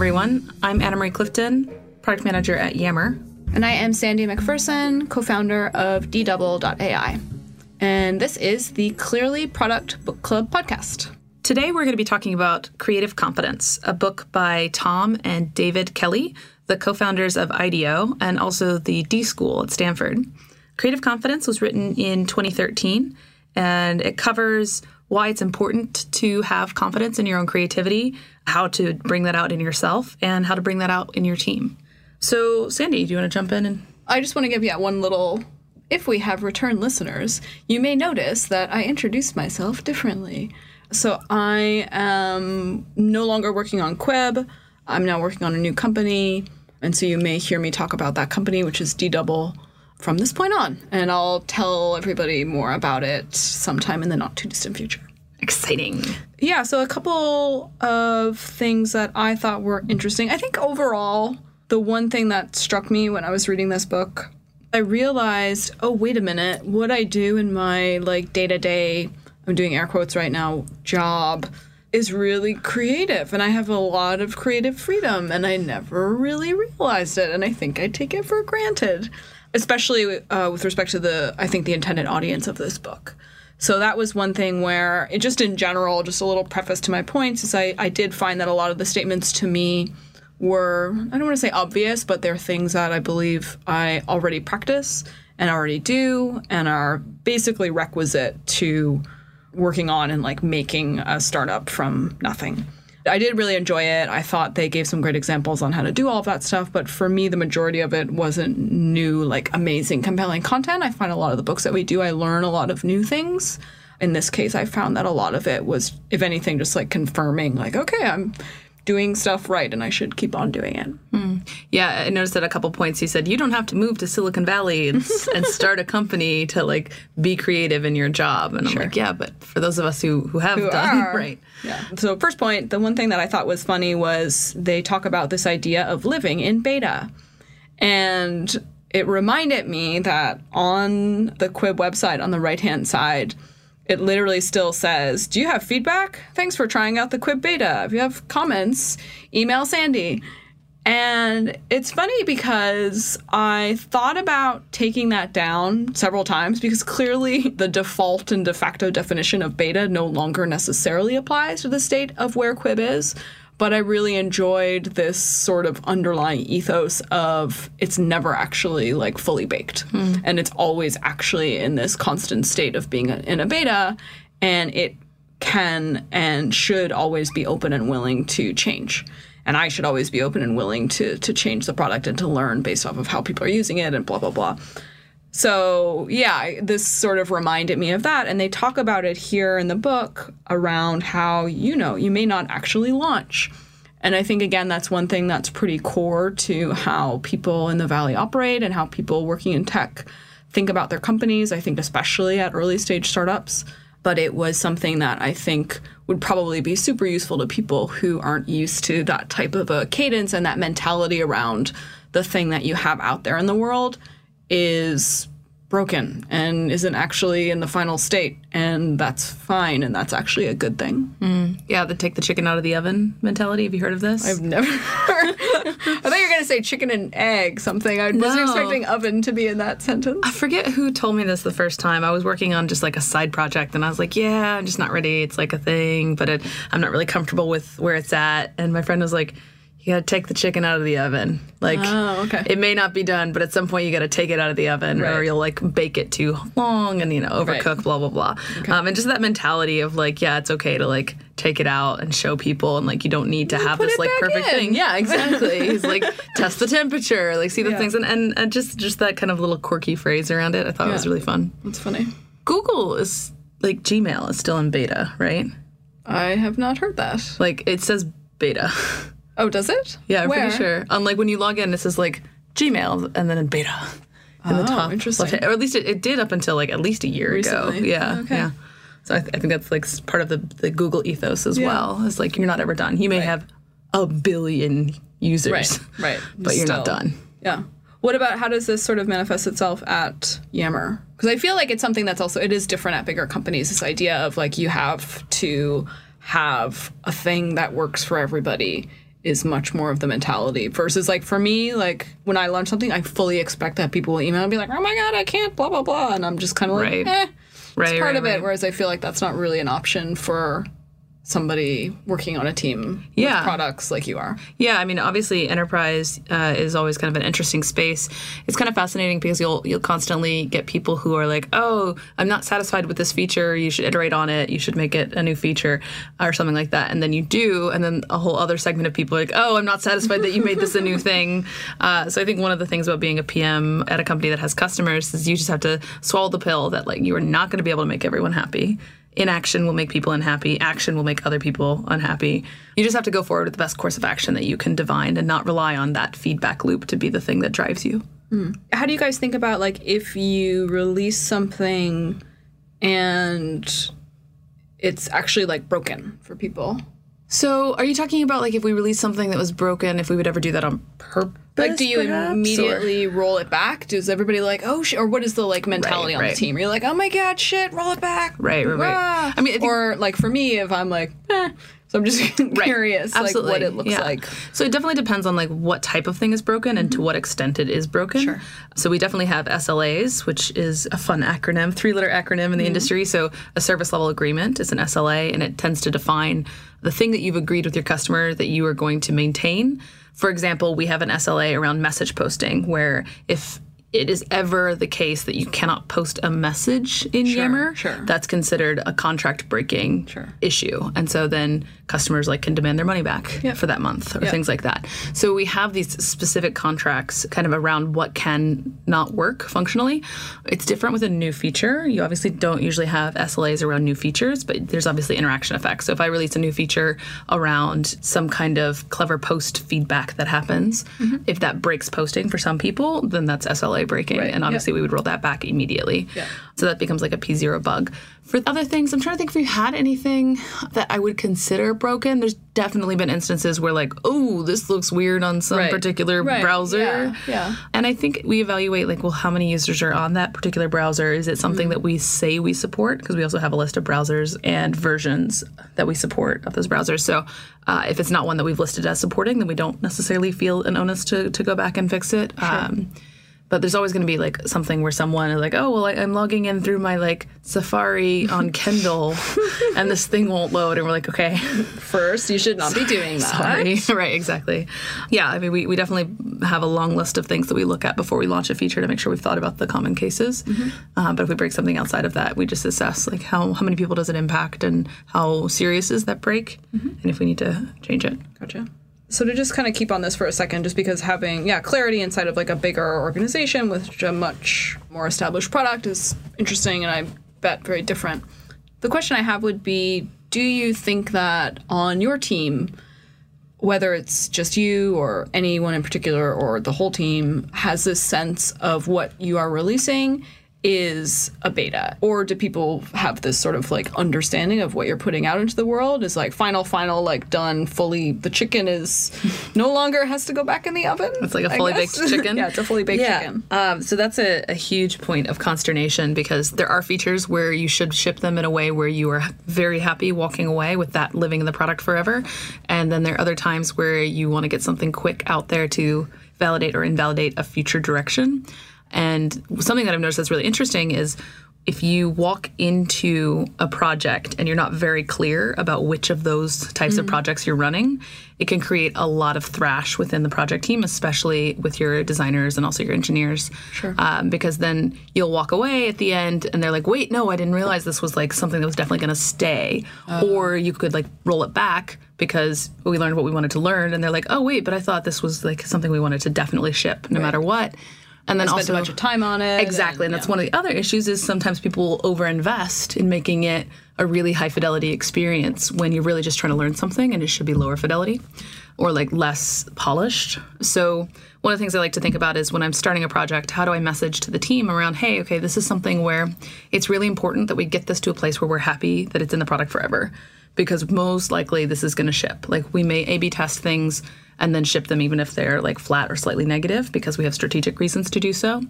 everyone. I'm Anna Marie Clifton, product manager at Yammer. And I am Sandi MacPherson, co founder of ddouble.ai. And this is the Clearly Product Book Club podcast. Today we're going to be talking about Creative Confidence, a book by Tom and David Kelley, the co founders of IDEO and also the D School at Stanford. Creative Confidence was written in 2013 and it covers why it's important to have confidence in your own creativity, how to bring that out in yourself, and how to bring that out in your team. So, Sandy, do you want to jump in and I just want to give you one little. If we have return listeners, you may notice that I introduced myself differently. So I am no longer working on Quibb. I'm now working on a new company. And so you may hear me talk about that company, which is D Double, from this point on. And I'll tell everybody more about it sometime in the not too distant future. exciting? Yeah, so a couple of things that I thought were interesting. I think overall, the one thing that struck me when I was reading this book, I realized, oh, wait a minute, what I do in my like day to day, I'm doing air quotes right now, job is really creative and I have a lot of creative freedom and I never really realized it and I think I take it for granted, especially uh, with respect to the, I think, the intended audience of this book. So that was one thing where it just in general, just a little preface to my points is I, I did find that a lot of the statements to me were, I don't want to say obvious, but they're things that I believe I already practice and already do and are basically requisite to working on and like making a startup from nothing. I did really enjoy it. I thought they gave some great examples on how to do all of that stuff, but for me, the majority of it wasn't new, like amazing, compelling content. I find a lot of the books that we do, I learn a lot of new things. In this case, I found that a lot of it was, if anything, just like confirming, like, okay, I'm doing stuff right and I should keep on doing it. Hmm. Yeah, I noticed at a couple points he said you don't have to move to Silicon Valley and, and start a company to like be creative in your job. And I'm like, yeah, but for those of us who who have done are. right, Yeah. So, first point, the one thing that I thought was funny was they talk about this idea of living in beta. And it reminded me that on the Quibb website on the right hand side, it literally still says, Do you have feedback? Thanks for trying out the Quibb beta. If you have comments, email Sandy. And it's funny because I thought about taking that down several times because clearly the default and de facto definition of beta no longer necessarily applies to the state of where Quibb is. But I really enjoyed this sort of underlying ethos of it's never actually like fully baked. Hmm. And it's always actually in this constant state of being in a beta. And it can and should always be open and willing to change. And I should always be open and willing to to change the product and to learn based off of how people are using it and blah blah blah. So, yeah, this sort of reminded me of that. And they talk about it here in the book around how, you know, you may not actually launch. And I think, again, that's one thing that's pretty core to how people in the Valley operate and how people working in tech think about their companies. I think, especially at early stage startups. But it was something that I think would probably be super useful to people who aren't used to that type of a cadence and that mentality around the thing that you have out there in the world is broken and isn't actually in the final state and that's fine and that's actually a good thing mm. yeah, the take the chicken out of the oven mentality. Have you heard of this? i've never heard i thought you were going to say chicken and egg something i wasn't expecting oven to be in that sentence I forget who told me this the first time. I was working on just like a side project, and I was like, "Yeah, I'm just not ready. It's like a thing, but it, I'm not really comfortable with where it's at." And my friend was like, "You got to take the chicken out of the oven. Like, Oh, okay. it may not be done, but at some point you got to take it out of the oven, or you'll like bake it too long and you know overcook, blah blah blah." Um, and just that mentality of like, yeah, it's okay to like take it out and show people, and like you don't need to have this like perfect in. thing. Yeah, exactly. He's like, test the temperature, like see the Yeah. things, and, and and just just that kind of little quirky phrase around it. I thought it was really fun. that's funny Google is like Gmail is still in beta, right? i have not heard that Like it says beta. oh does it yeah, I'm Where? pretty sure. On like when you log in, it says like Gmail and then in beta in the Oh, top. interesting. left- or at least it, it did up until like at least a year ago. Yeah, Okay. yeah. So I, th- I think that's like part of the the Google ethos as Yeah. well. It's like you're not ever done. You may have a billion users, right right but you're not done. Yeah. What about how does this sort of manifest itself at Yammer? Because I feel like it's something that's also it is different at bigger companies. This idea of like you have to have a thing that works for everybody is much more of the mentality versus like for me like when i launch something i fully expect that people will email and be like oh my god i can't blah blah blah. And i'm just kind of like Right. eh right, it's part right, of it. whereas i feel like that's not really an option for somebody working on a team Yeah. with products like you are Yeah, I mean, obviously, enterprise uh, is always kind of an interesting space. It's kind of fascinating because you'll you'll constantly get people who are like, "Oh, I'm not satisfied with this feature. You should iterate on it. You should make it a new feature, or something like that." And then you do, and then a whole other segment of people are like, "Oh, I'm not satisfied that you made this a new thing." Uh, so I think one of the things about being a PM at a company that has customers is you just have to swallow the pill that like you are not going to be able to make everyone happy inaction will make people unhappy. Action will make other people unhappy. You just have to go forward with the best course of action that you can divine and not rely on that feedback loop to be the thing that drives you. Mm. How do you guys think about like if you release something and it's actually like broken for people? So are you talking about like if we release something that was broken if we would ever do that on purpose like do you perhaps, or- immediately roll it back does everybody like oh sh-? or what is the like mentality on right. the team you're like oh my god shit roll it back Right, right, right. I mean, I think- or like for me if i'm like eh, so i'm just curious like Absolutely. what it looks Yeah. like So it definitely depends on like what type of thing is broken and to what extent it is broken. Sure. So we definitely have SLAs, which is a fun acronym, three-letter acronym in the industry. So a service level agreement is an SLA, and it tends to define the thing that you've agreed with your customer that you are going to maintain. For example, we have an SLA around message posting, where if it is ever the case that you cannot post a message in Yammer, sure. that's considered a contract breaking Sure. issue. And so then customers like can demand their money back for that month or things like that. So we have these specific contracts kind of around what can not work functionally. It's different with a new feature. You obviously don't usually have SLAs around new features, but there's obviously interaction effects. So if I release a new feature around some kind of clever post feedback that happens, mm-hmm. if that breaks posting for some people, then that's SLA breaking. And obviously we would roll that back immediately. So that becomes like a P0 bug. For other things, I'm trying to think if we had anything that I would consider broken. There's definitely been instances where, like, oh, this looks weird on some Right. particular Right. browser. Yeah. Yeah. And I think we evaluate, like, well, how many users are on that particular browser? Is it something Mm. that we say we support? Because we also have a list of browsers and versions that we support of those browsers. So uh, if it's not one that we've listed as supporting, then we don't necessarily feel an onus to, to go back and fix it. Um, but there's always going to be like something where someone is like, oh, well, I, I'm logging in through my like Safari on Kindle and this thing won't load. And we're like, okay, first you should not be doing that sorry. right, exactly. Yeah, I mean, we, we definitely have a long list of things that we look at before we launch a feature to make sure we've thought about the common cases. Uh, but if we break something outside of that, we just assess like how, how many people does it impact and how serious is that break and if we need to change it. Gotcha. So to just kind of keep on this for a second, just because having yeah clarity inside of like a bigger organization with a much more established product is interesting, and I bet very different. The question I have would be: Do you think that on your team, whether it's just you or anyone in particular or the whole team, has this sense of what you are releasing? Is a beta or do people have this sort of like understanding of what you're putting out into the world is like final final like done fully the chicken is no longer has to go back in the oven It's like a fully baked chicken. yeah it's a fully baked chicken Um, so that's a, a huge point of consternation because there are features where you should ship them in a way where you are very happy walking away with that living in the product forever. And then there are other times where you want to get something quick out there to validate or invalidate a future direction. And something that I've noticed that's really interesting is if you walk into a project and you're not very clear about which of those types of projects you're running, it can create a lot of thrash within the project team, especially with your designers and also your engineers. Sure. Um, because then you'll walk away at the end and they're like, wait, no, I didn't realize this was like something that was definitely going to stay. Or you could like roll it back because we learned what we wanted to learn. And they're like, oh, wait, but I thought this was like something we wanted to definitely ship no matter what. And then spent also a bunch of time on it Exactly, and, that's one of the other issues is sometimes people will overinvest in making it a really high fidelity experience when you're really just trying to learn something and it should be lower fidelity or like less polished. So one of the things I like to think about is when I'm starting a project, how do I message to the team around, hey, okay, this is something where it's really important that we get this to a place where we're happy that it's in the product forever. Because most likely this is going to ship. Like we may A B test things and then ship them even if they're like flat or slightly negative because we have strategic reasons to do so.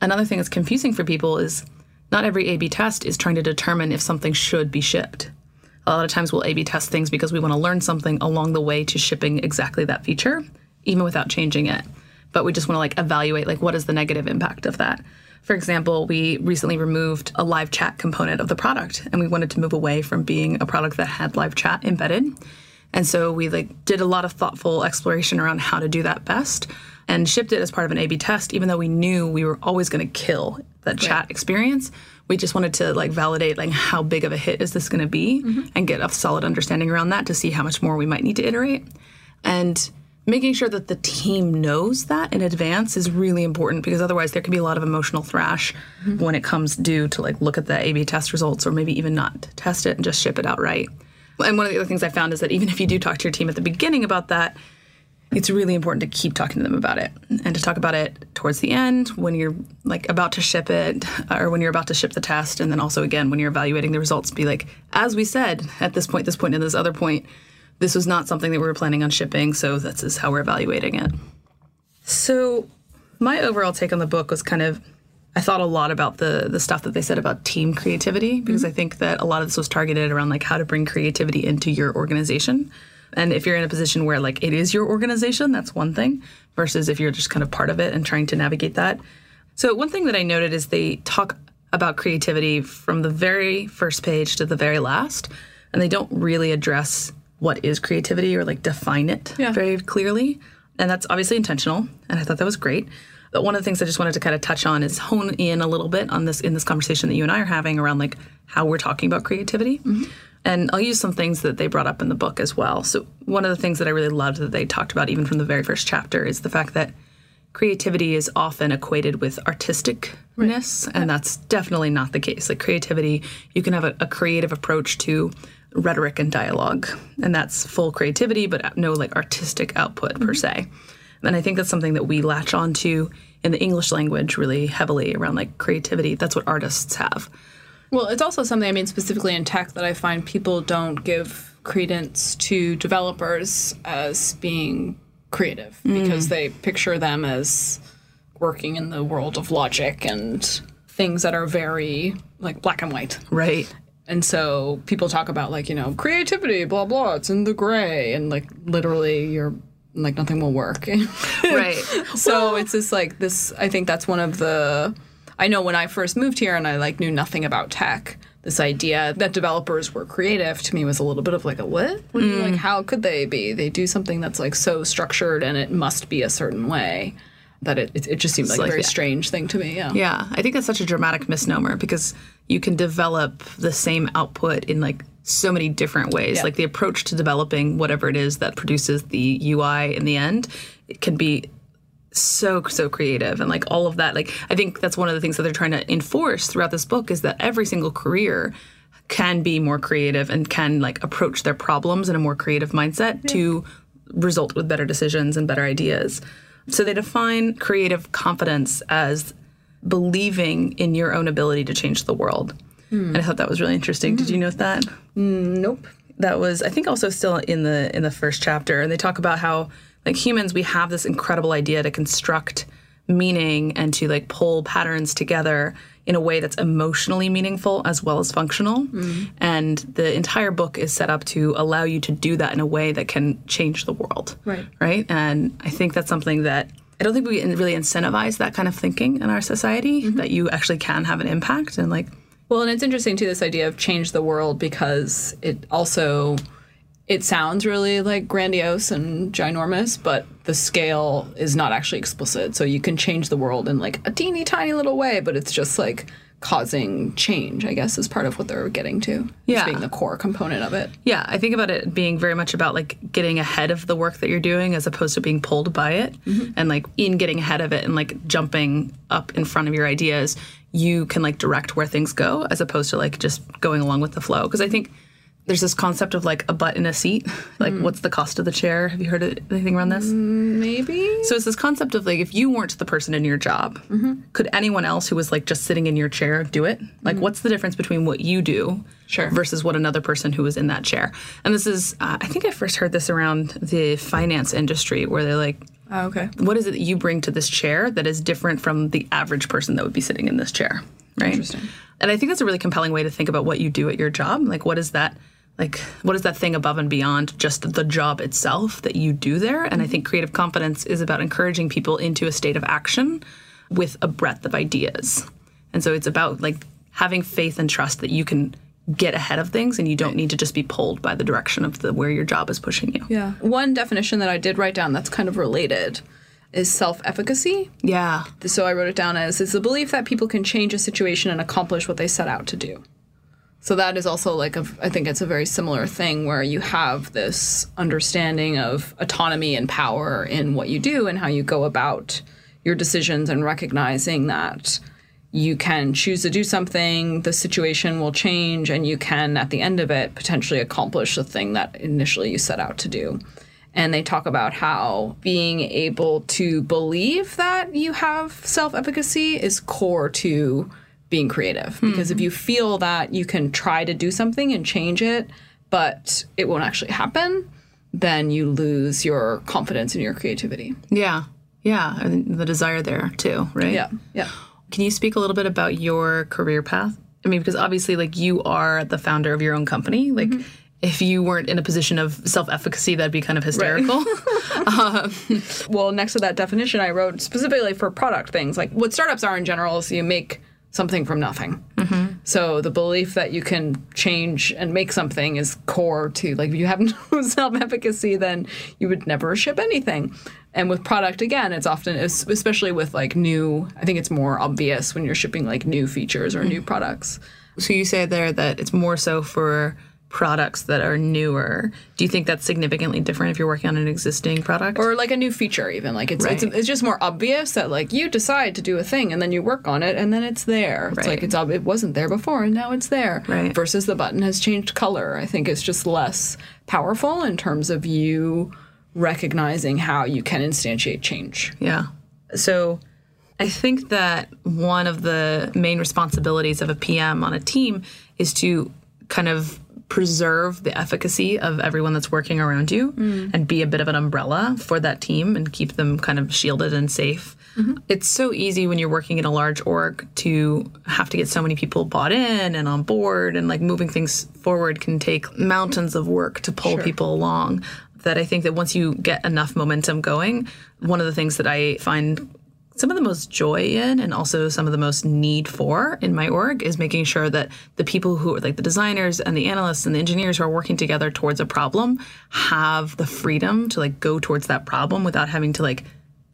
Another thing that's confusing for people is not every A B test is trying to determine if something should be shipped. A lot of times we'll A B test things because we want to learn something along the way to shipping exactly that feature, even without changing it. But we just want to like evaluate like what is the negative impact of that. For example, we recently removed a live chat component of the product and we wanted to move away from being a product that had live chat embedded. And so we like did a lot of thoughtful exploration around how to do that best and shipped it as part of an A/B test, even though we knew we were always going to kill that chat experience. We just wanted to like validate like how big of a hit is this going to be mm-hmm. and get a solid understanding around that to see how much more we might need to iterate. And making sure that the team knows that in advance is really important because otherwise there can be a lot of emotional thrash mm-hmm. when it comes due to like look at the A/B test results or maybe even not test it and just ship it outright. And one of the other things I found is that even if you do talk to your team at the beginning about that, it's really important to keep talking to them about it and to talk about it towards the end when you're like about to ship it uh, or when you're about to ship the test. And then also again when you're evaluating the results be like as we said at this point this point and this other point this was not something that we were planning on shipping so this is how we're evaluating it. So my overall take on the book was kind of I thought a lot about the the stuff that they said about team creativity because mm-hmm. I think that a lot of this was targeted around like how to bring creativity into your organization. And if you're in a position where like it is your organization, that's one thing versus if you're just kind of part of it and trying to navigate that. So one thing that I noted is they talk about creativity from the very first page to the very last and they don't really address what is creativity or like define it Yeah. very clearly. And that's obviously intentional and I thought that was great. But one of the things I just wanted to kind of touch on is hone in a little bit on this in this conversation that you and I are having around like how we're talking about creativity. Mm-hmm. And I'll use some things that they brought up in the book as well. So one of the things that I really loved that they talked about even from the very first chapter is the fact that creativity is often equated with artisticness, and that's definitely not the case. Like creativity, you can have a, a creative approach to rhetoric and dialogue, and that's full creativity, but no like artistic output per mm-hmm. se. And I think that's something that we latch onto in the English language really heavily around like creativity. That's what artists have. Well, it's also something, I mean, specifically in tech, that I find people don't give credence to developers as being creative mm. because they picture them as working in the world of logic and things that are very like black and white. Right. And so people talk about like, you know, creativity, blah, blah, it's in the gray. And like literally you're like nothing will work. Right. so it's just like this i think that's one of the i know when i first moved here and i like knew nothing about tech this idea that developers were creative to me was a little bit of like a what what you like mm. how could they be they do something that's like so structured and it must be a certain way that it, it, just seemed like, like a very that. strange thing to me yeah Yeah, I think that's such a dramatic misnomer because you can develop the same output in like so many different ways. Yeah. Like the approach to developing whatever it is that produces the UI in the end, it can be so so creative and like all of that. Like I think that's one of the things that they're trying to enforce throughout this book is that every single career can be more creative and can like approach their problems in a more creative mindset to result with better decisions and better ideas. So they define creative confidence as believing in your own ability to change the world. Hmm. And I thought that was really interesting. Did you hmm. note that? Mm, nope That was I think also still in the in the first chapter and they talk about how like humans we have this incredible idea to construct meaning and to like pull patterns together in a way that's emotionally meaningful as well as functional. Hmm. And the entire book is set up to allow you to do that in a way that can change the world. Right. Right? And I think that's something that I don't think we really incentivize that kind of thinking in our society mm-hmm. that you actually can have an impact and like Well, and it's interesting too this idea of change the world because it also it sounds really like grandiose and ginormous, but the scale is not actually explicit. So you can change the world in like a teeny tiny little way, but it's just like causing change, I guess, is part of what they're getting to. Yeah. Being the core component of it. Yeah, I think about it being very much about like getting ahead of the work that you're doing as opposed to being pulled by it. Mm-hmm. And like in getting ahead of it and like jumping up in front of your ideas, you can like direct where things go as opposed to like just going along with the flow. Because I think there's this concept of like a butt in a seat. Like, mm. what's the cost of the chair? Have you heard anything around this? Mm, maybe. So it's this concept of like if you weren't the person in your job, mm-hmm. could anyone else who was like just sitting in your chair do it? Like mm-hmm. what's the difference between what you do Sure. versus what another person who was in that chair? And this is uh, I think I first heard this around the finance industry where they're like Oh, okay. what is it that you bring to this chair that is different from the average person that would be sitting in this chair, right? Interesting. And I think that's a really compelling way to think about what you do at your job. Like what is that like what is that thing above and beyond just the job itself that you do there and i think mm-hmm. creative confidence is about encouraging people into a state of action with a breadth of ideas and so it's about like having faith and trust that you can get ahead of things and you don't need to just be pulled by the direction of the where your job is pushing you Yeah. One definition that I did write down that's kind of related is self efficacy. yeah So I wrote it down as it's the belief that people can change a situation and accomplish what they set out to do. So that is also like a, I think it's a very similar thing where you have this understanding of autonomy and power in what you do and how you go about your decisions and recognizing that you can choose to do something, the situation will change, and you can, at the end of it, potentially accomplish the thing that initially you set out to do. And they talk about how being able to believe that you have self efficacy is core to being creative. Hmm. Because if you feel that you can try to do something and change it, but it won't actually happen, then you lose your confidence in your creativity. yeah yeah and the desire there too right Yeah. Yeah. Can you speak a little bit about your career path? I mean, because obviously, like, you are the founder of your own company. Like, mm-hmm. if you weren't in a position of self efficacy, that'd be kind of hysterical. Um, well, next to that definition, I wrote specifically for product things. Like what startups are in general is you make something from nothing. Mm-hmm. So the belief that you can change and make something is core to like if you have no self efficacy, then you would never ship anything. And with product, again, it's often, especially with like new, I think it's more obvious when you're shipping like new features or new mm. products. so, you say there that it's more so for products that are newer. Do you think that's significantly different if you're working on an existing product? or like a new feature even like it's it's, Right. it's just more obvious that like you decide to do a thing and then you work on it and then it's there it's Right. like it's ob- it wasn't there before and now it's there Right. versus the button has changed color i think it's just less powerful in terms of you recognizing how you can instantiate change Yeah. So I think that one of the main responsibilities of a PM on a team is to kind of preserve the efficacy of everyone that's working around you mm. and be a bit of an umbrella for that team and keep them kind of shielded and safe. Mm-hmm. It's so easy when you're working in a large org to have to get so many people bought in and on board and like moving things forward can take mountains of work to pull people along. That I think that once you get enough momentum going, one of the things that I find some of the most joy in and also some of the most need for in my org is making sure that the people who are like the designers and the analysts and the engineers who are working together towards a problem have the freedom to like go towards that problem without having to like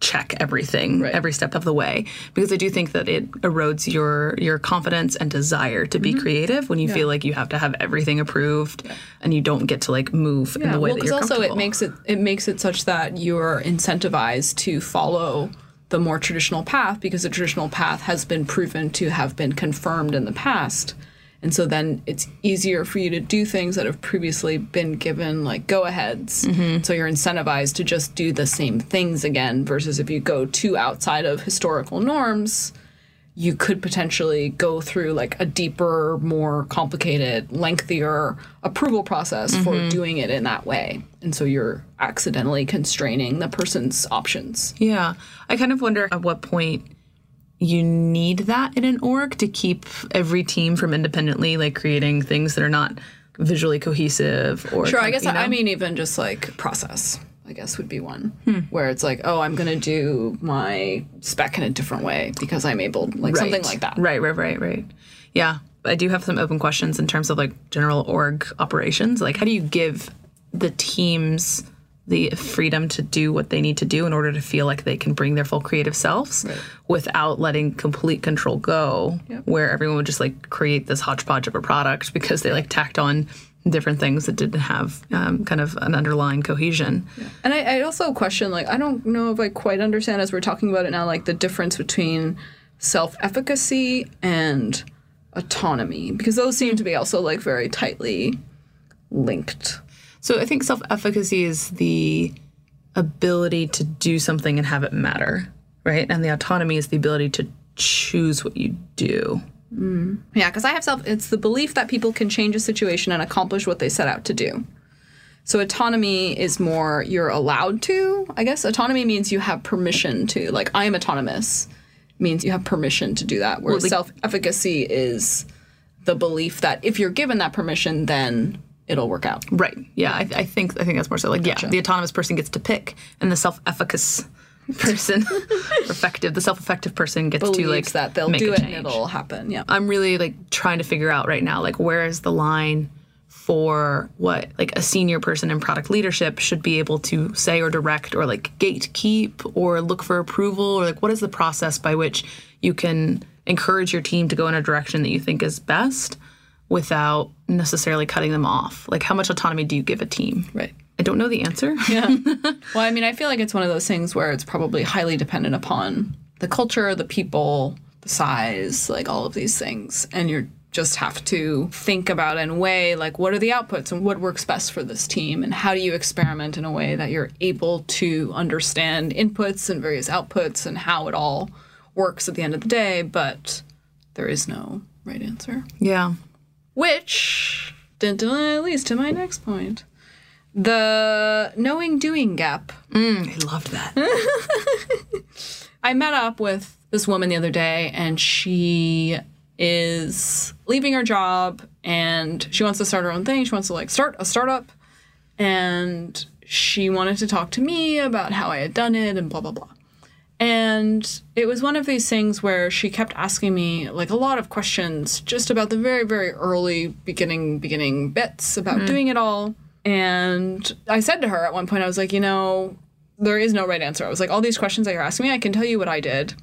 check everything every step of the way. Because I do think that it erodes your your confidence and desire to be mm-hmm. creative when you feel like you have to have everything approved and you don't get to like move in the way well, that you're also it makes it it makes it such that you're incentivized to follow the more traditional path because the traditional path has been proven to have been confirmed in the past. And so then it's easier for you to do things that have previously been given like go aheads. Mm-hmm. So you're incentivized to just do the same things again versus if you go too outside of historical norms, you could potentially go through like a deeper, more complicated, lengthier approval process for mm-hmm. doing it in that way. And so you're accidentally constraining the person's options. Yeah. I kind of wonder at what point you need that in an org to keep every team from independently like creating things that are not visually cohesive or Sure, I guess you I mean even just like process. I guess would be one Hmm. where it's like, oh, I'm gonna do my spec in a different way because I'm able, like something like that. Right, right, right, right. Yeah. I do have some open questions in terms of like general org operations. Like how do you give the teams the freedom to do what they need to do in order to feel like they can bring their full creative selves without letting complete control go where everyone would just like create this hodgepodge of a product because they like tacked on different things that didn't have um, kind of an underlying cohesion. And I, I also question, like, I don't know if I quite understand as we're talking about it now, like the difference between self efficacy and autonomy, because those seem to be also like very tightly linked. So I think self efficacy is the ability to do something and have it matter, right? And the autonomy is the ability to choose what you do. Mm. Yeah, because I have self, it's the belief that people can change a situation and accomplish what they set out to do. So autonomy is more you're allowed to, I guess. Autonomy means you have permission to, like, I am autonomous, means you have permission to do that. Whereas like- self efficacy is the belief that if you're given that permission, then it'll work out. Right. Yeah. I, I think I think that's more so like yeah, the autonomous person gets to pick, and the self-efficacious person, effective, the self-effective person gets to like that they'll make do a it change. and it'll happen. Yeah. I'm really like trying to figure out right now like where is the line for what like a senior person in product leadership should be able to say or direct or like gatekeep or look for approval or like what is the process by which you can encourage your team to go in a direction that you think is best without necessarily cutting them off like how much autonomy do you give a team Right. I don't know the answer Yeah. well, I mean, I feel like it's one of those things where it's probably highly dependent upon the culture, the people, the size, like all of these things. And you just have to think about and weigh like what are the outputs and what works best for this team and how do you experiment in a way that you're able to understand inputs and various outputs and how it all works at the end of the day, but there is no right answer. yeah Which leads to my next point. The knowing doing gap. Mm, i loved that I met up with this woman the other day and she is leaving her job and she wants to start her own thing. She wants to like start a startup and she wanted to talk to me about how I had done it and blah blah blah. And it was one of these things where she kept asking me like a lot of questions just about the very very early beginning beginning bits about doing it all. And I said to her at one point I was like, you know, there is no right answer. I was like, all these questions that you're asking me, I can tell you what I did.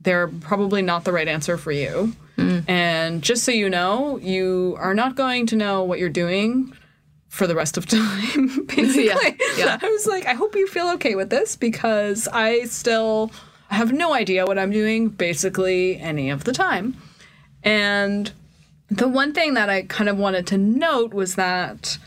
They're probably not the right answer for you. Mm. And just so you know, you are not going to know what you're doing for the rest of time, basically. yeah. I was like, I hope you feel okay with this because I still have no idea what I'm doing basically any of the time. And the one thing that I kind of wanted to note was that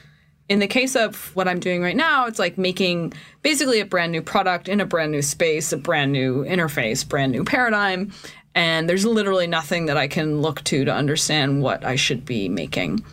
in the case of what I'm doing right now, it's like making basically a brand new product in a brand new space, a brand new interface, brand new paradigm. And there's literally nothing that I can look to to understand what I should be making.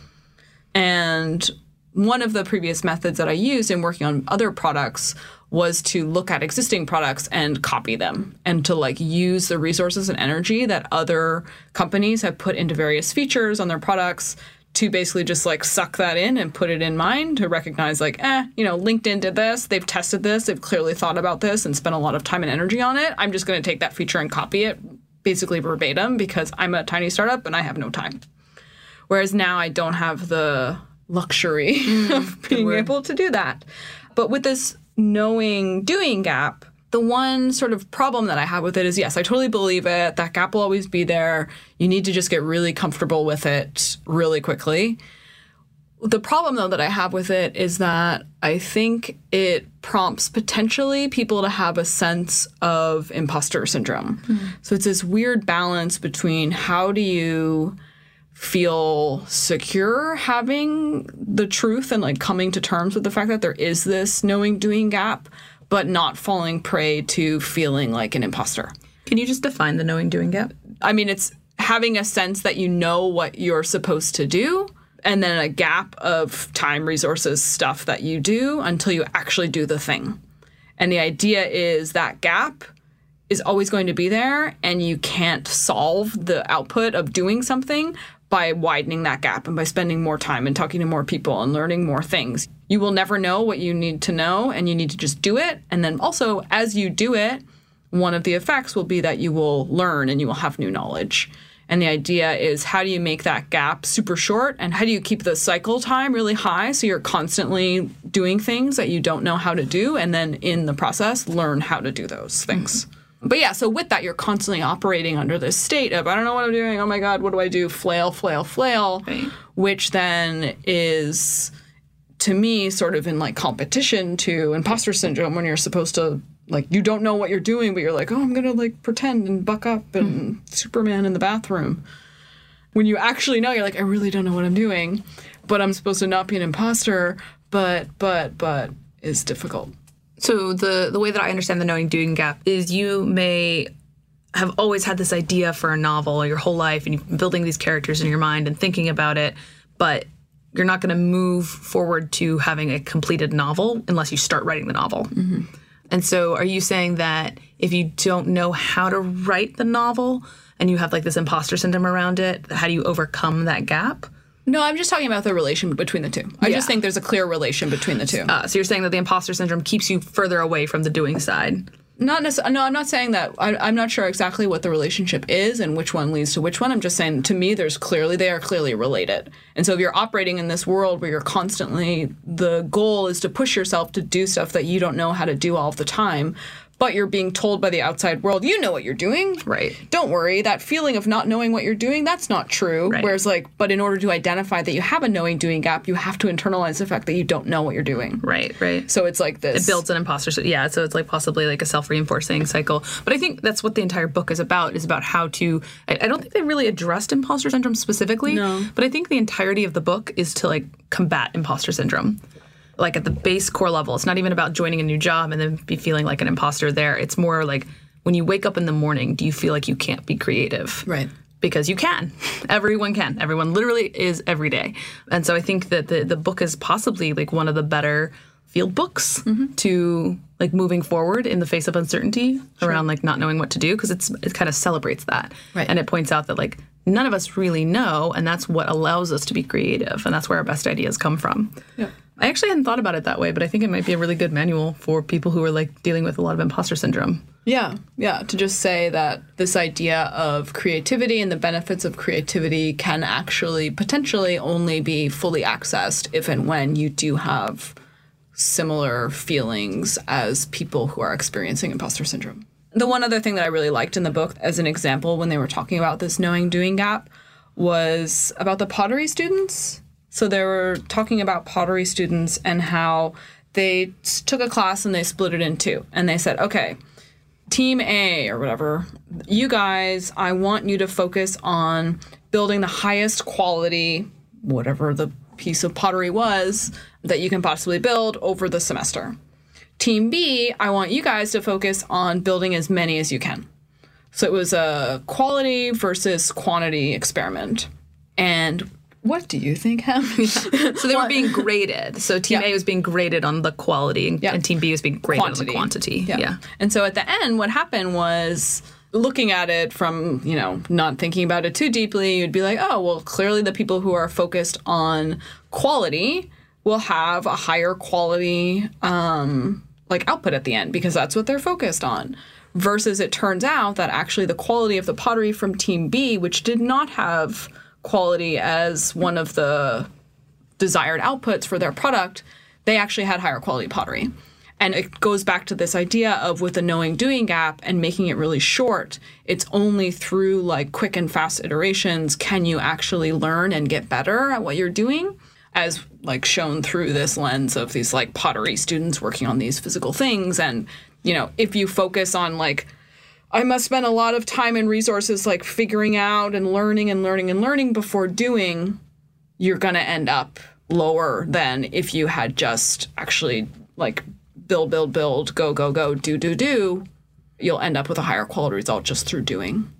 And one of the previous methods that I used in working on other products was to look at existing products and copy them and to like use the resources and energy that other companies have put into various features on their products to basically just like suck that in and put it in mind to recognize like eh you know linkedin did this they've tested this they've clearly thought about this and spent a lot of time and energy on it. I'm just going to take that feature and copy it basically verbatim because i'm a tiny startup and i have no time. Whereas now I don't have the luxury of being able to do that. But with this knowing doing gap, the one sort of problem that I have with it is yes, I totally believe it. That gap will always be there. You need to just get really comfortable with it really quickly. The problem, though, that I have with it is that I think it prompts potentially people to have a sense of imposter syndrome. Hmm. So it's this weird balance between how do you feel secure having the truth and like coming to terms with the fact that there is this knowing doing gap, but not falling prey to feeling like an imposter. can you just define the knowing doing gap I mean, it's having a sense that you know what you're supposed to do, and then a gap of time, resources, stuff that you do until you actually do the thing. And the idea is that gap is always going to be there, and you can't solve the output of doing something by widening that gap and by spending more time and talking to more people and learning more things. You will never know what you need to know, and you need to just do it. And then also, as you do it, one of the effects will be that you will learn and you will have new knowledge. And the idea is how do you make that gap super short and how do you keep the cycle time really high so you're constantly doing things that you don't know how to do and then in the process learn how to do those things. But yeah, so with that, you're constantly operating under this state of, I don't know what I'm doing. Oh my God, what do I do? Flail, flail, flail. Right. Which then is, to me, sort of in like competition to imposter syndrome when you're supposed to, like, you don't know what you're doing, but you're like, oh, I'm going to like pretend and buck up and hmm. Superman in the bathroom. When you actually know, you're like, I really don't know what I'm doing, but I'm supposed to not be an imposter, but, but, but is difficult. So the the way that I understand the knowing doing gap is you may have always had this idea for a novel your whole life and you've been building these characters in your mind and thinking about it, but you're not going to move forward to having a completed novel unless you start writing the novel. And so are you saying that if you don't know how to write the novel and you have like this imposter syndrome around it, how do you overcome that gap? No, I'm just talking about the relation between the two. I Yeah. just think there's a clear relation between the two. Uh, so you're saying that the imposter syndrome keeps you further away from the doing side. Not necessarily. No, I'm not saying that. I, I'm not sure exactly what the relationship is and which one leads to which one. I'm just saying to me, there's clearly they are clearly related. And so if you're operating in this world where you're constantly the goal is to push yourself to do stuff that you don't know how to do all the time, but you're being told by the outside world, you know what you're doing. Right. Don't worry. That feeling of not knowing what you're doing, that's not true. Right. Whereas like, but in order to identify that you have a knowing doing gap, you have to internalize the fact that you don't know what you're doing. Right, right. So it's like this. it builds an imposter sy- yeah so it's like possibly like a self-reinforcing cycle but i think that's what the entire book is about is about how to i, I don't think they really addressed imposter syndrome specifically No. but i think the entirety of the book is to like combat imposter syndrome like at the base core level it's not even about joining a new job and then be feeling like an imposter there it's more like when you wake up in the morning do you feel like you can't be creative Right. because you can. Everyone can. Everyone literally is every day. And so I think that the the book is possibly like one of the better field books mm-hmm. to like moving forward in the face of uncertainty around like not knowing what to do because it's it kind of celebrates that. Right. And it points out that like none of us really know and that's what allows us to be creative and that's where our best ideas come from. Yeah. I actually hadn't thought about it that way, but I think it might be a really good manual for people who are like dealing with a lot of imposter syndrome. Yeah, yeah. To just say that this idea of creativity and the benefits of creativity can actually potentially only be fully accessed if and when you do have similar feelings as people who are experiencing imposter syndrome. The one other thing that I really liked in the book, as an example, when they were talking about this knowing doing gap, was about the pottery students. So they were talking about pottery students and how they took a class and they split it in two. And they said, okay, team A or whatever, you guys, I want you to focus on building the highest quality, whatever the piece of pottery was, that you can possibly build over the semester. Team B, I want you guys to focus on building as many as you can. So it was a quality versus quantity experiment. And what do you think happened? So they were being graded. So team Yeah. A was being graded on the quality, and, Yeah. and team B was being graded on the quantity. Yeah. And so at the end, what happened was looking at it from, you know, not thinking about it too deeply, you'd be like, oh, well, clearly the people who are focused on quality will have a higher quality um, like output at the end because that's what they're focused on. Versus it turns out that actually the quality of the pottery from Team B, which did not have quality as one of the desired outputs for their product, they actually had higher quality pottery. And it goes back to this idea of with the knowing doing gap and making it really short, it's only through like quick and fast iterations can you actually learn and get better at what you're doing as like shown through this lens of these like pottery students working on these physical things and you know, if you focus on like I must spend a lot of time and resources like figuring out and learning and learning and learning before doing, you're going to end up lower than if you had just actually like build, build, build, go, go, go, do, do, do. You'll end up with a higher quality result just through doing.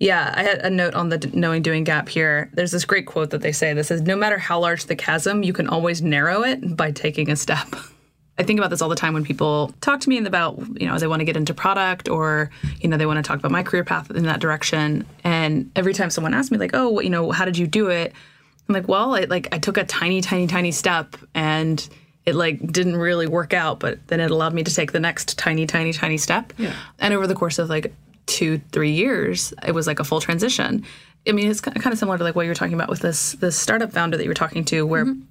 Yeah, I had a note on the knowing doing gap here. There's this great quote that they say that says, No matter how large the chasm, you can always narrow it by taking a step. I think about this all the time when people talk to me about, you know, they want to get into product or, you know, they want to talk about my career path in that direction. And every time someone asks me, like, oh, what, you know, how did you do it? I'm like, well, I, like, I took a tiny, tiny, tiny step and it like didn't really work out, but then it allowed me to take the next tiny, tiny, tiny step. Yeah. And over the course of like two, three years, it was like a full transition. I mean, it's kind of similar to like what you were talking about with this this startup founder that you were talking to, where mm-hmm.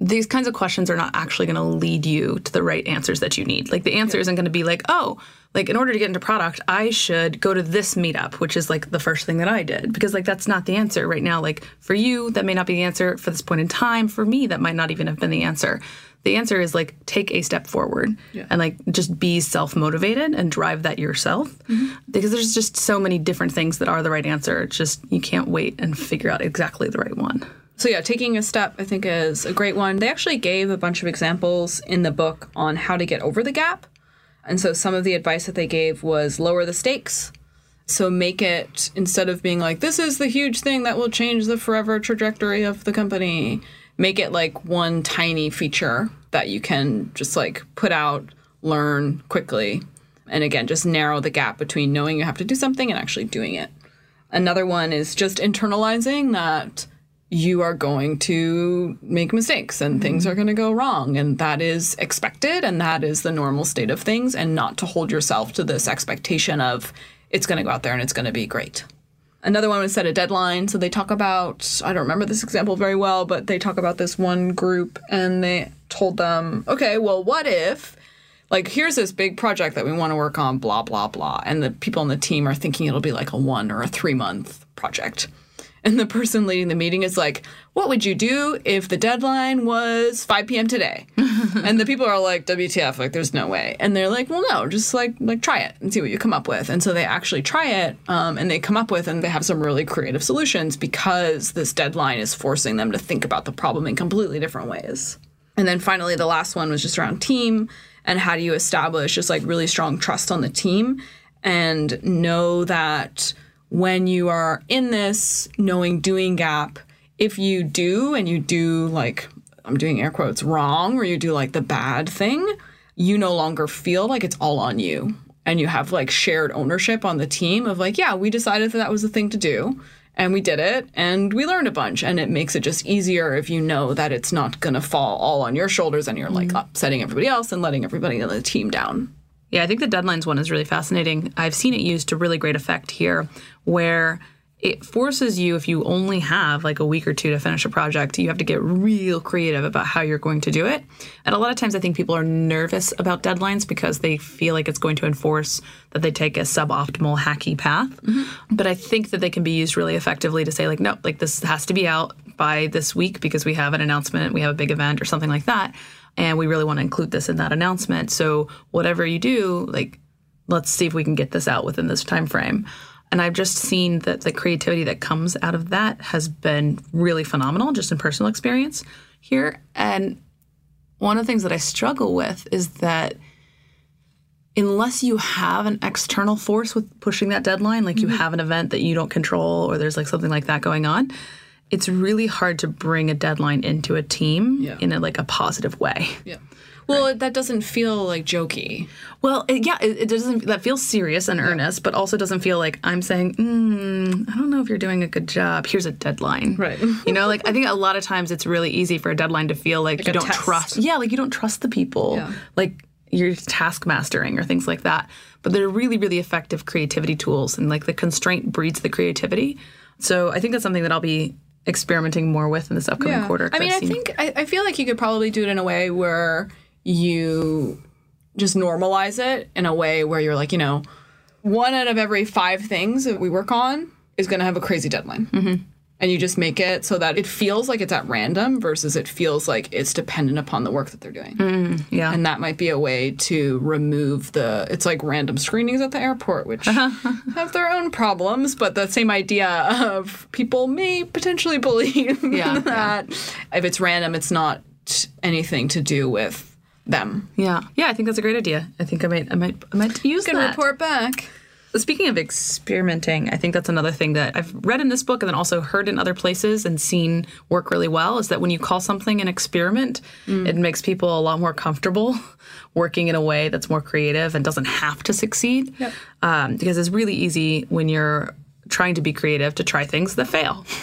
These kinds of questions are not actually going to lead you to the right answers that you need. Like the answer isn't going to be like, oh, like in order to get into product, I should go to this meetup, which is like the first thing that I did, because like that's not the answer right now. Like for you, that may not be the answer for this point in time. For me, that might not even have been the answer. The answer is like take a step forward and like just be self motivated and drive that yourself, mm-hmm. because there's just so many different things that are the right answer. It's just you can't wait and figure out exactly the right one. So yeah, taking a step I think is a great one. They actually gave a bunch of examples in the book on how to get over the gap. And so some of the advice that they gave was lower the stakes. So make it instead of being like this is the huge thing that will change the forever trajectory of the company, make it like one tiny feature that you can just like put out, learn quickly. And again, just narrow the gap between knowing you have to do something and actually doing it. Another one is just internalizing that you are going to make mistakes and things are mm-hmm. going to go wrong. And that is expected and that is the normal state of things, and not to hold yourself to this expectation of it's going to go out there and it's going to be great. Another one was set a deadline. So they talk about, I don't remember this example very well, but they talk about this one group and they told them, okay, well, what if, like, here's this big project that we want to work on, blah, blah, blah. And the people on the team are thinking it'll be like a one or a three month project. And the person leading the meeting is like, What would you do if the deadline was 5 p.m. today? and the people are like, WTF, like, there's no way. And they're like, Well, no, just like, like try it and see what you come up with. And so they actually try it um, and they come up with, and they have some really creative solutions because this deadline is forcing them to think about the problem in completely different ways. And then finally, the last one was just around team and how do you establish just like really strong trust on the team and know that when you are in this knowing doing gap, if you do and you do like, I'm doing air quotes wrong, or you do like the bad thing, you no longer feel like it's all on you. And you have like shared ownership on the team of like, yeah, we decided that that was the thing to do and we did it and we learned a bunch and it makes it just easier if you know that it's not going to fall all on your shoulders and you're like mm-hmm. upsetting everybody else and letting everybody on the team down Yeah, I think the deadlines one is really fascinating. I've seen it used to really great effect here, where it forces you, if you only have like a week or two to finish a project, you have to get real creative about how you're going to do it. And a lot of times I think people are nervous about deadlines because they feel like it's going to enforce that they take a suboptimal, hacky path. Mm-hmm. But I think that they can be used really effectively to say, like, no, like this has to be out by this week because we have an announcement, we have a big event or something like that. And we really want to include this in that announcement. So whatever you do, like let's see if we can get this out within this time frame and i've just seen that the creativity that comes out of that has been really phenomenal just in personal experience here. And one of the things that i struggle with is that unless you have an external force with pushing that deadline like you mm-hmm. have an event that you don't control or there's like something like that going on it's really hard to bring a deadline into a team Yeah. in a like a positive way yeah well that doesn't feel like jokey Well, it, yeah, it, it doesn't. That feels serious and earnest, but also doesn't feel like I'm saying, mm, I don't know if you're doing a good job. Here's a deadline. Right. You know, like I think a lot of times it's really easy for a deadline to feel like, you don't test. trust. Yeah, like you don't trust the people. Yeah. Like you're task mastering or things like that. But they're really, really effective creativity tools, and like the constraint breeds the creativity. So I think that's something that I'll be experimenting more with in this upcoming quarter. I mean, I've I seen- think I, I feel like you could probably do it in a way where you just normalize it in a way where you're like, you know, one out of every five things that we work on is going to have a crazy deadline. Mm-hmm. And you just make it so that it feels like it's at random versus it feels like it's dependent upon the work that they're doing. Mm, yeah. And that might be a way to remove the, it's like random screenings at the airport, which have their own problems, but the same idea of people may potentially believe Yeah, that if it's random, it's not anything to do with them. yeah, yeah. I think that's a great idea. I think I might, I might, I might use Can that. report back. Speaking of experimenting, I think that's another thing that I've read in this book and then also heard in other places and seen work really well is that when you call something an experiment, it makes people a lot more comfortable working in a way that's more creative and doesn't have to succeed. Yep. Um, because it's really easy when you're trying to be creative to try things that fail.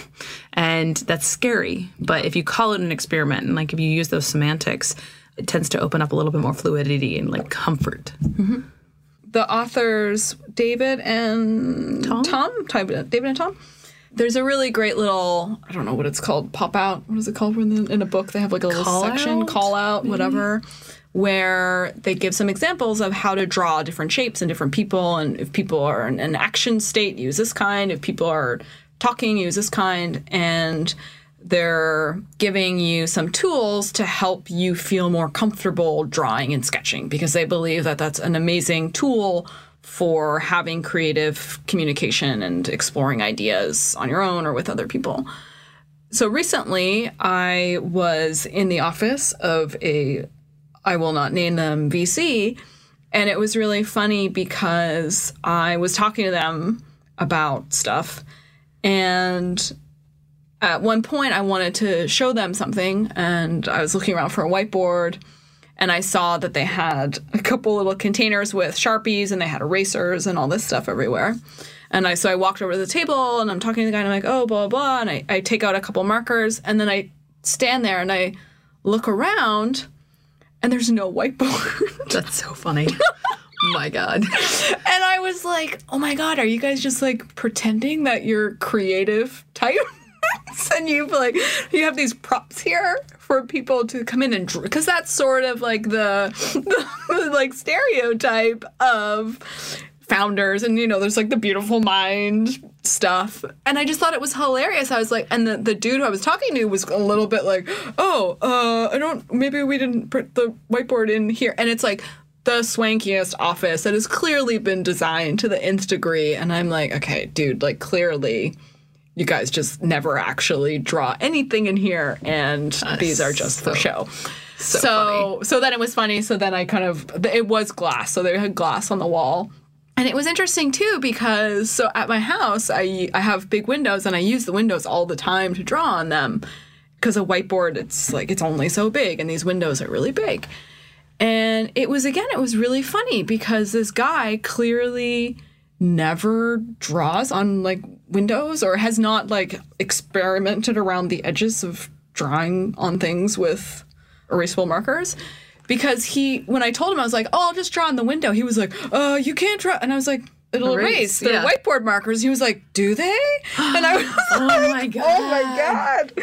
And that's scary. But if you call it an experiment and like if you use those semantics, it tends to open up a little bit more fluidity and like comfort. The authors David and Tom? Tom, David and Tom. There's a really great little I don't know what it's called pop out. What is it called when in a book they have like a little Call section? out, call out mm-hmm. whatever. Where they give some examples of how to draw different shapes and different people and if people are in an action state use this kind. If people are talking use this kind. And they're giving you some tools to help you feel more comfortable drawing and sketching because they believe that that's an amazing tool for having creative communication and exploring ideas on your own or with other people. So recently, I was in the office of a, I will not name them VC, and it was really funny because I was talking to them about stuff, and at one point I wanted to show them something, and I was looking around for a whiteboard, and I saw that they had a couple little containers with Sharpies and they had erasers and all this stuff everywhere. And I so I walked over to the table and I'm talking to the guy and I'm like, oh, blah, blah. And I, I take out a couple markers and then I stand there and I look around and there's no whiteboard. That's so funny. my God. and I was like, oh my God, are you guys just like pretending that you're creative type? and you've like you have these props here for people to come in and because that's sort of like the, the like stereotype of founders. And you know there's like the beautiful mind stuff. And i just thought it was hilarious. I was like and the, the dude who i was talking to was a little bit like oh uh i don't maybe we didn't put the whiteboard in here. And it's like the swankiest office that has clearly been designed to the nth degree. And i'm like okay dude like clearly you guys just never actually draw anything in here and these are just so- for show. so so so then it was funny so then i kind of it was glass so they had glass on the wall. And it was interesting too because so at my house I I have big windows and I use the windows all the time to draw on them because a whiteboard it's like it's only so big and these windows are really big. And it was again it was really funny because this guy clearly never draws on like windows or has not like experimented around the edges of drawing on things with erasable markers because he when I told him I was like, "Oh, I'll just draw on the window." He was like, "Uh, you can't draw." And I was like, "It'll erase." Erase, yeah. whiteboard markers. He was like, "Do they?" And I was Oh like, my God. "Oh my god!"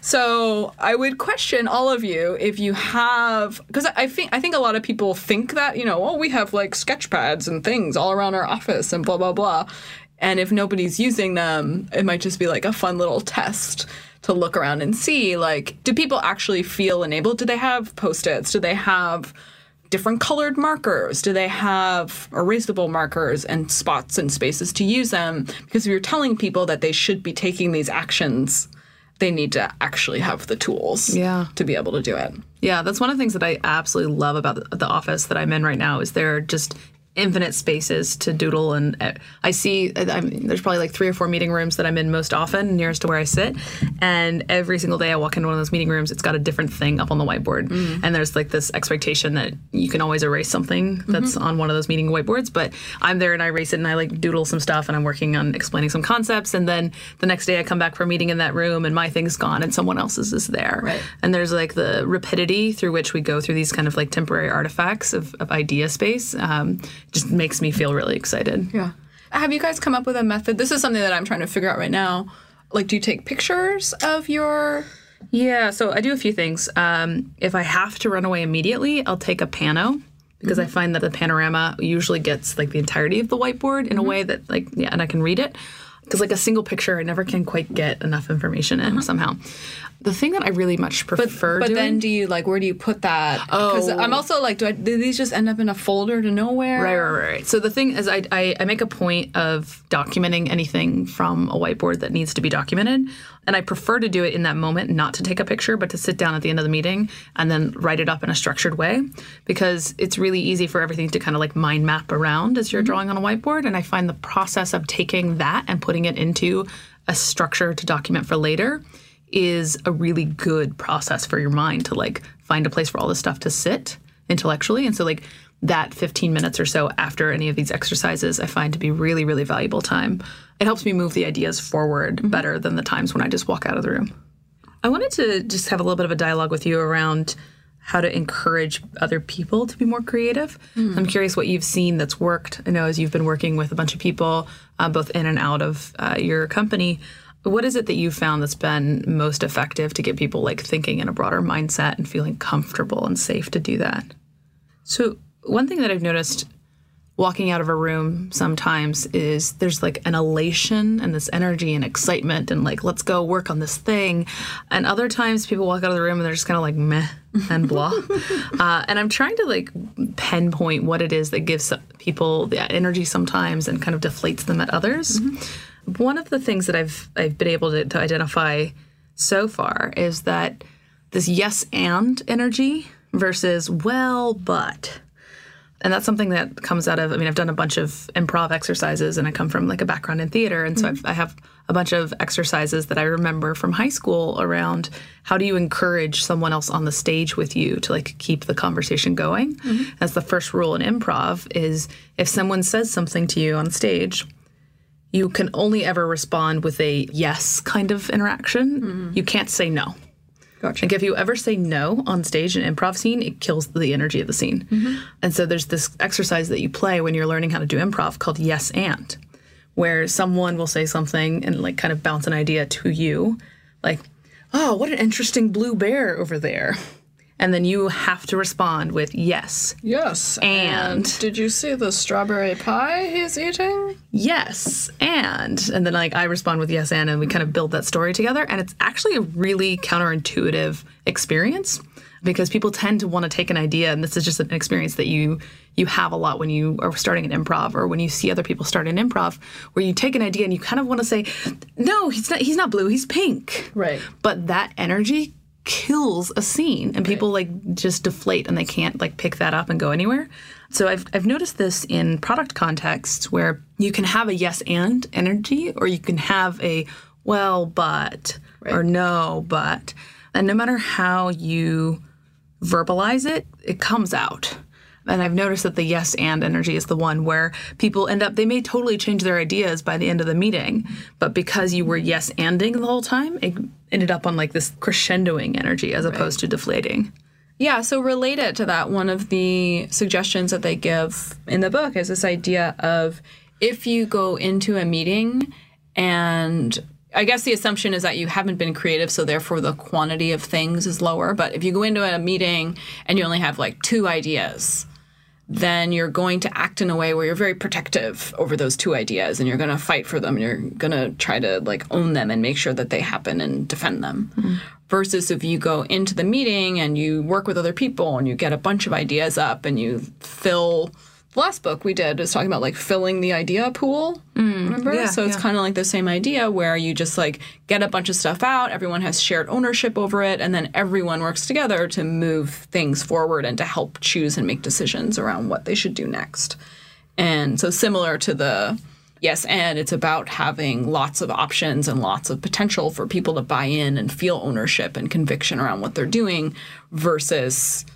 So I would question all of you if you have because I think I think a lot of people think that you know, oh, we have like sketch pads and things all around our office and blah blah blah. And if nobody's using them, it might just be like a fun little test to look around and see like do people actually feel enabled do they have post-its do they have different colored markers? Do they have erasable markers and spots and spaces to use them? Because if you're telling people that they should be taking these actions they need to actually have the tools Yeah. to be able to do it. Yeah, that's one of the things that I absolutely love about the, office that I'm in right now is there are just infinite spaces to doodle and uh, I see I mean, there's probably like three or four meeting rooms that I'm in most often nearest to where I sit. And every single day I walk into one of those meeting rooms it's got a different thing up on the whiteboard. And there's like this expectation that you can always erase something that's on one of those meeting whiteboards. But I'm there and I erase it and I like doodle some stuff and I'm working on explaining some concepts. And then the next day I come back for a meeting in that room and my thing's gone and someone else's is there. Right. and there's like the rapidity through which we go through these kind of like temporary artifacts of, of idea space. Um, just makes me feel really excited. yeah have you guys come up with a method this is something that i'm trying to figure out right now like do you take pictures of your Yeah, so I do a few things. Um, if I have to run away immediately, I'll take a pano because I find that the panorama usually gets like the entirety of the whiteboard in a way that like yeah, and I can read it. Because like a single picture, I never can quite get enough information in uh-huh. somehow. The thing that I really much prefer but doing, then do you like where do you put that because Oh. i'm also like do, I, do these just end up in a folder to nowhere Right, right, right, right. So the thing is, I, I, I make a point of documenting anything from a whiteboard that needs to be documented. And I prefer to do it in that moment, not to take a picture, but to sit down at the end of the meeting and then write it up in a structured way because it's really easy for everything to kind of like mind map around as you're mm-hmm. drawing on a whiteboard. And I find the process of taking that and putting it into a structure to document for later is a really good process for your mind to like find a place for all this stuff to sit intellectually. And so like that 15 minutes or so after any of these exercises I find to be really, really valuable time. It helps me move the ideas forward better than the times when I just walk out of the room. I wanted to just have a little bit of a dialogue with you around how to encourage other people to be more creative. I'm curious what you've seen that's worked. I know as you've been working with a bunch of people, uh, both in and out of uh, your company. What is it that you've found that's been most effective to get people like thinking in a broader mindset and feeling comfortable and safe to do that? So, one thing that I've noticed walking out of a room sometimes is there's like an elation and this energy and excitement and like let's go work on this thing. And other times people walk out of the room and they're just kind of like meh and blah. Uh, and i'm trying to like pinpoint what it is that gives people the energy sometimes and kind of deflates them at others. One of the things that i've i've been able to, to identify so far is that this yes and energy versus well but and that's something that comes out of i mean i've done a bunch of improv exercises and i come from like a background in theater and so I've, mm-hmm. i have a bunch of exercises that I remember from high school around how do you encourage someone else on the stage with you to like keep the conversation going. Mm-hmm. As the first rule in improv is if someone says something to you on stage, you can only ever respond with a yes kind of interaction. Mm-hmm. You can't say no. Gotcha. Like if you ever say no on stage in an improv scene, it kills the energy of the scene. Mm-hmm. And so there's this exercise that you play when you're learning how to do improv called yes and, where someone will say something and like kind of bounce an idea to you, like, oh, what an interesting blue bear over there. And then you have to respond with yes, Yes. And- did you see the strawberry pie he's eating? yes, and. And then like I respond with yes and, and we kind of build that story together. And it's actually a really counterintuitive experience because people tend to want to take an idea and this is just an experience that you you have a lot when you are starting an improv or when you see other people start an improv where you take an idea and you kind of want to say no he's not he's not blue he's pink Right. but that energy kills a scene and people like just deflate and they can't like pick that up and go anywhere. So I've, I've noticed this in product contexts where you can have a yes and energy or you can have a well but or no but. And no matter how you verbalize it it comes out and I've noticed that the yes and energy is the one where people end up, they may totally change their ideas by the end of the meeting, but because you were yes anding the whole time, it ended up on like this crescendoing energy as opposed to deflating. Yeah, so related to that, one of the suggestions that they give in the book is this idea of if you go into a meeting and I guess the assumption is that you haven't been creative, so therefore the quantity of things is lower. But if you go into a meeting and you only have like two ideas, then you're going to act in a way where you're very protective over those two ideas and you're going to fight for them and you're going to try to like own them and make sure that they happen and defend them. Mm-hmm. Versus if you go into the meeting and you work with other people and you get a bunch of ideas up and you fill last book we did was talking about like filling the idea pool mm, remember? yeah, so it's yeah. kind of like the same idea where you just like get a bunch of stuff out everyone has shared ownership over it and then everyone works together to move things forward and to help choose and make decisions around what they should do next. And so similar to the yes and it's about having lots of options and lots of potential for people to buy in and feel ownership and conviction around what they're doing versus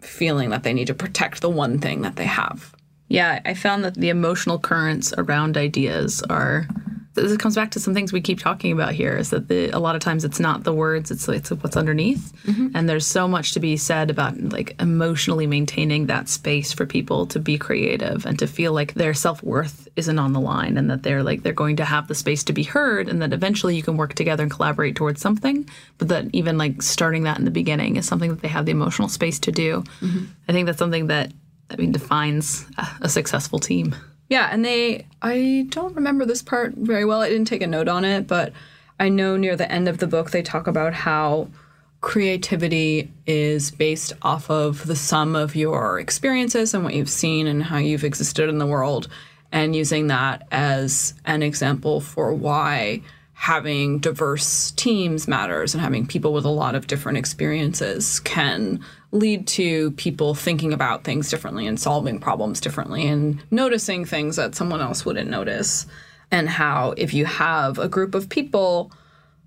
feeling that they need to protect the one thing that they have Yeah, I found that the emotional currents around ideas are. This comes back to some things we keep talking about here. Is that the, a lot of times it's not the words; it's it's what's underneath, mm-hmm. and there's so much to be said about like emotionally maintaining that space for people to be creative and to feel like their self worth isn't on the line, and that they're like they're going to have the space to be heard, and that eventually you can work together and collaborate towards something. But that even like starting that in the beginning is something that they have the emotional space to do. Mm-hmm. I think that's something that I mean defines a, successful team. Yeah, and they I don't remember this part very well. I didn't take a note on it, but I know near the end of the book they talk about how creativity is based off of the sum of your experiences and what you've seen and how you've existed in the world and using that as an example for why having diverse teams matters and having people with a lot of different experiences can lead to people thinking about things differently and solving problems differently and noticing things that someone else wouldn't notice. And how, if you have a group of people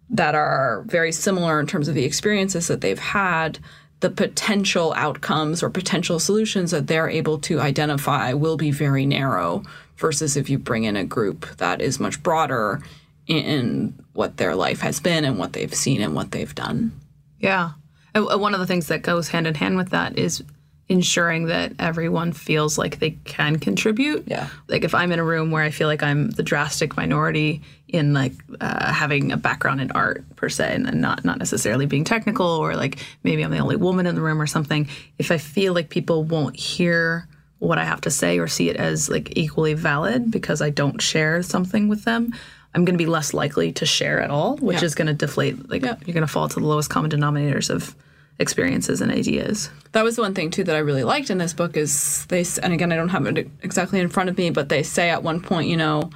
that are very similar in terms of the experiences that they've had, the potential outcomes or potential solutions that they're able to identify will be very narrow versus if you bring in a group that is much broader in what their life has been and what they've seen and what they've done. Yeah. And uh, One of the things that goes hand in hand with that is ensuring that everyone feels like they can contribute. Yeah. Like if I'm in a room where I feel like I'm the drastic minority in like uh, having a background in art per se, and not not necessarily being technical, or like maybe I'm the only woman in the room or something. If I feel like people won't hear what I have to say or see it as like equally valid because I don't share something with them. I'm going to be less likely to share at all, which Yeah. is going to deflate. Like Yeah. you're going to fall to the lowest common denominators of experiences and ideas. That was one thing too that I really liked in this book is they and again I don't have it exactly in front of me, but they say at one point, you know,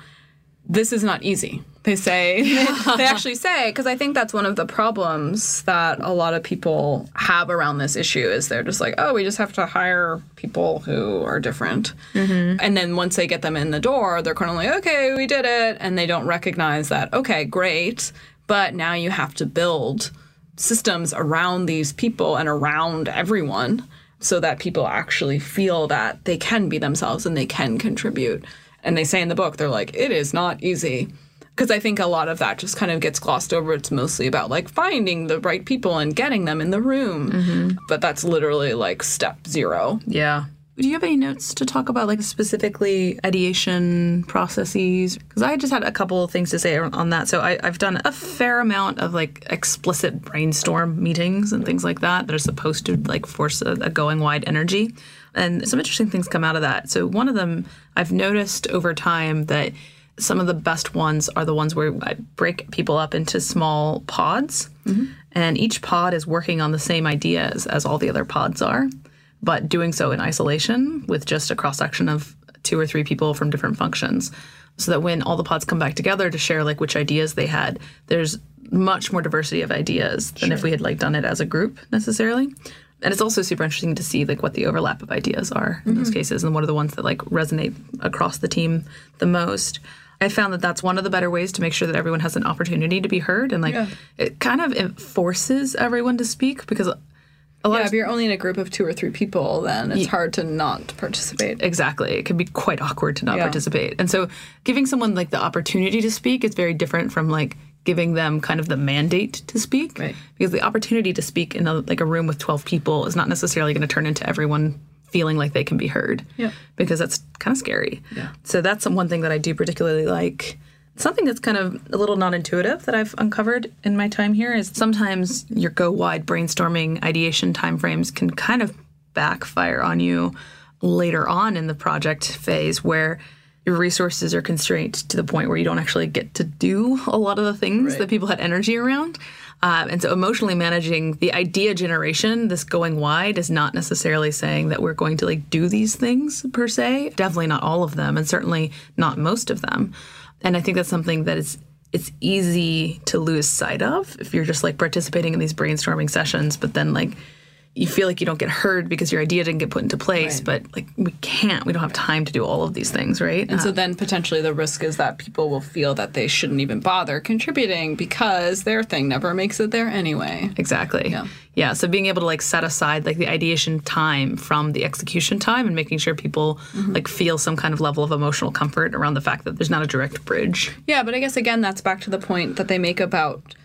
this is not easy. They say, they actually say, because I think that's one of the problems that a lot of people have around this issue is they're just like, oh, we just have to hire people who are different. Mm-hmm. And then once they get them in the door, they're kind of like, okay, we did it. And they don't recognize that, okay, great. But now you have to build systems around these people and around everyone so that people actually feel that they can be themselves and they can contribute. And they say in the book, they're like, it is not easy. Because I think a lot of that just kind of gets glossed over. It's mostly about like finding the right people and getting them in the room. Mm-hmm. But that's literally like step zero. Yeah. Do you have any notes to talk about, like specifically ideation processes? Because I just had a couple of things to say on that. So I, I've done a fair amount of like explicit brainstorm meetings and things like that that are supposed to like force a, a going wide energy. And some interesting things come out of that. So one of them I've noticed over time that some of the best ones are the ones where I break people up into small pods, mm-hmm. and each pod is working on the same ideas as all the other pods are, but doing so in isolation with just a cross section of two or three people from different functions. So that when all the pods come back together to share like which ideas they had, there's much more diversity of ideas than if we had like done it as a group necessarily. And it's also super interesting to see like what the overlap of ideas are in those mm-hmm. cases and what are the ones that like resonate across the team the most. I found that that's one of the better ways to make sure that everyone has an opportunity to be heard and like Yeah. it kind of it forces everyone to speak because a lot Yeah, of if you're only in a group of two or three people, then it's hard to not participate. Exactly. It can be quite awkward to not Yeah. participate. And so giving someone like the opportunity to speak is very different from like giving them kind of the mandate to speak. Right. Because the opportunity to speak in a, like a room with 12 people is not necessarily going to turn into everyone feeling like they can be heard. Yeah. Because that's kind of scary. Yeah. So that's some- one thing that I do particularly like. Something that's kind of a little non-intuitive that I've uncovered in my time here is sometimes your go wide brainstorming ideation timeframes can kind of backfire on you later on in the project phase where your resources are constrained to the point where you don't actually get to do a lot of the things Right. that people had energy around. Uh, and so, emotionally managing the idea generation, this going wide, is not necessarily saying that we're going to like do these things per se. Definitely not all of them, and certainly not most of them. And I think that's something that is it's easy to lose sight of if you're just like participating in these brainstorming sessions, but then like you feel like you don't get heard because your idea didn't get put into place. But like we can't, we don't have time to do all of these things, right? And so um, then potentially the risk is that people will feel that they shouldn't even bother contributing because their thing never makes it there anyway. Exactly. Yeah. Yeah. So being able to like set aside like the ideation time from the execution time and making sure people mm-hmm. like feel some kind of level of emotional comfort around the fact that there's not a direct bridge. Yeah, but I guess again that's back to the point that they make about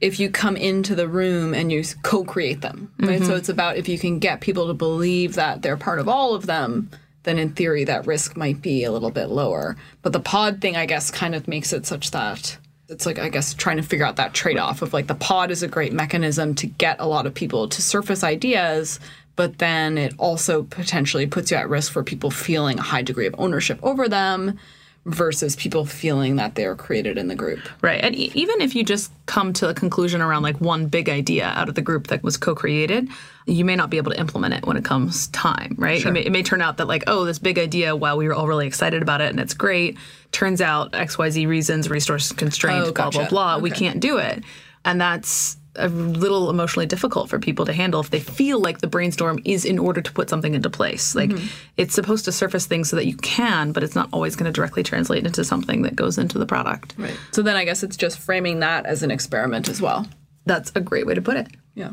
if you come into the room and you co-create them, right? So mm-hmm. it's about if you can get people to believe that they're part of all of them, then in theory that risk might be a little bit lower. But the pod thing I guess kind of makes it such that it's like I guess trying to figure out that trade-off of like the pod is a great mechanism to get a lot of people to surface ideas, but then it also potentially puts you at risk for people feeling a high degree of ownership over them versus people feeling that they're created in the group. Right. And e- even if you just come to a conclusion around like one big idea out of the group that was co created, you may not be able to implement it when it comes time, right? It, may, it may turn out that like, oh, this big idea, wow, we were all really excited about it and it's great. Turns out XYZ reasons, resource constraint, Oh, blah, blah, gotcha. blah. We can't do it. And that's a little emotionally difficult for people to handle if they feel like the brainstorm is in order to put something into place. Like Mm-hmm. it's supposed to surface things so that you can, but it's not always going to directly translate into something that goes into the product. Right. So then I guess it's just framing that as an experiment as well. That's a great way to put it. Yeah.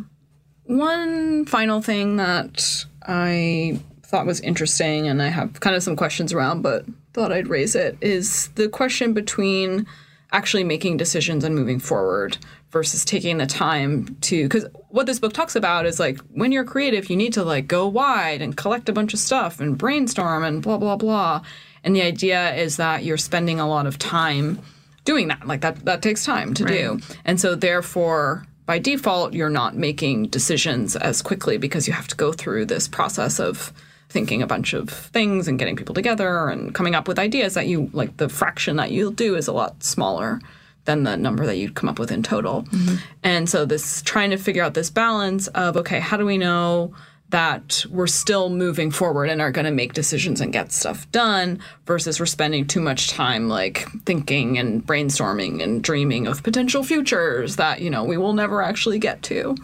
One final thing that I thought was interesting and I have kind of some questions around, but thought I'd raise it is the question between actually making decisions and moving forward versus taking the time to because what this book talks about is like when you're creative you need to like go wide and collect a bunch of stuff and brainstorm and blah blah blah. And the idea is that you're spending a lot of time doing that. Like that that takes time to do. And so therefore by default you're not making decisions as quickly because you have to go through this process of thinking a bunch of things and getting people together and coming up with ideas that you like the fraction that you'll do is a lot smaller than the number that you'd come up with in total. Mm-hmm. And so this trying to figure out this balance of okay how do we know that we're still moving forward and are going to make decisions and get stuff done versus we're spending too much time like thinking and brainstorming and dreaming of potential futures that you know we will never actually get to?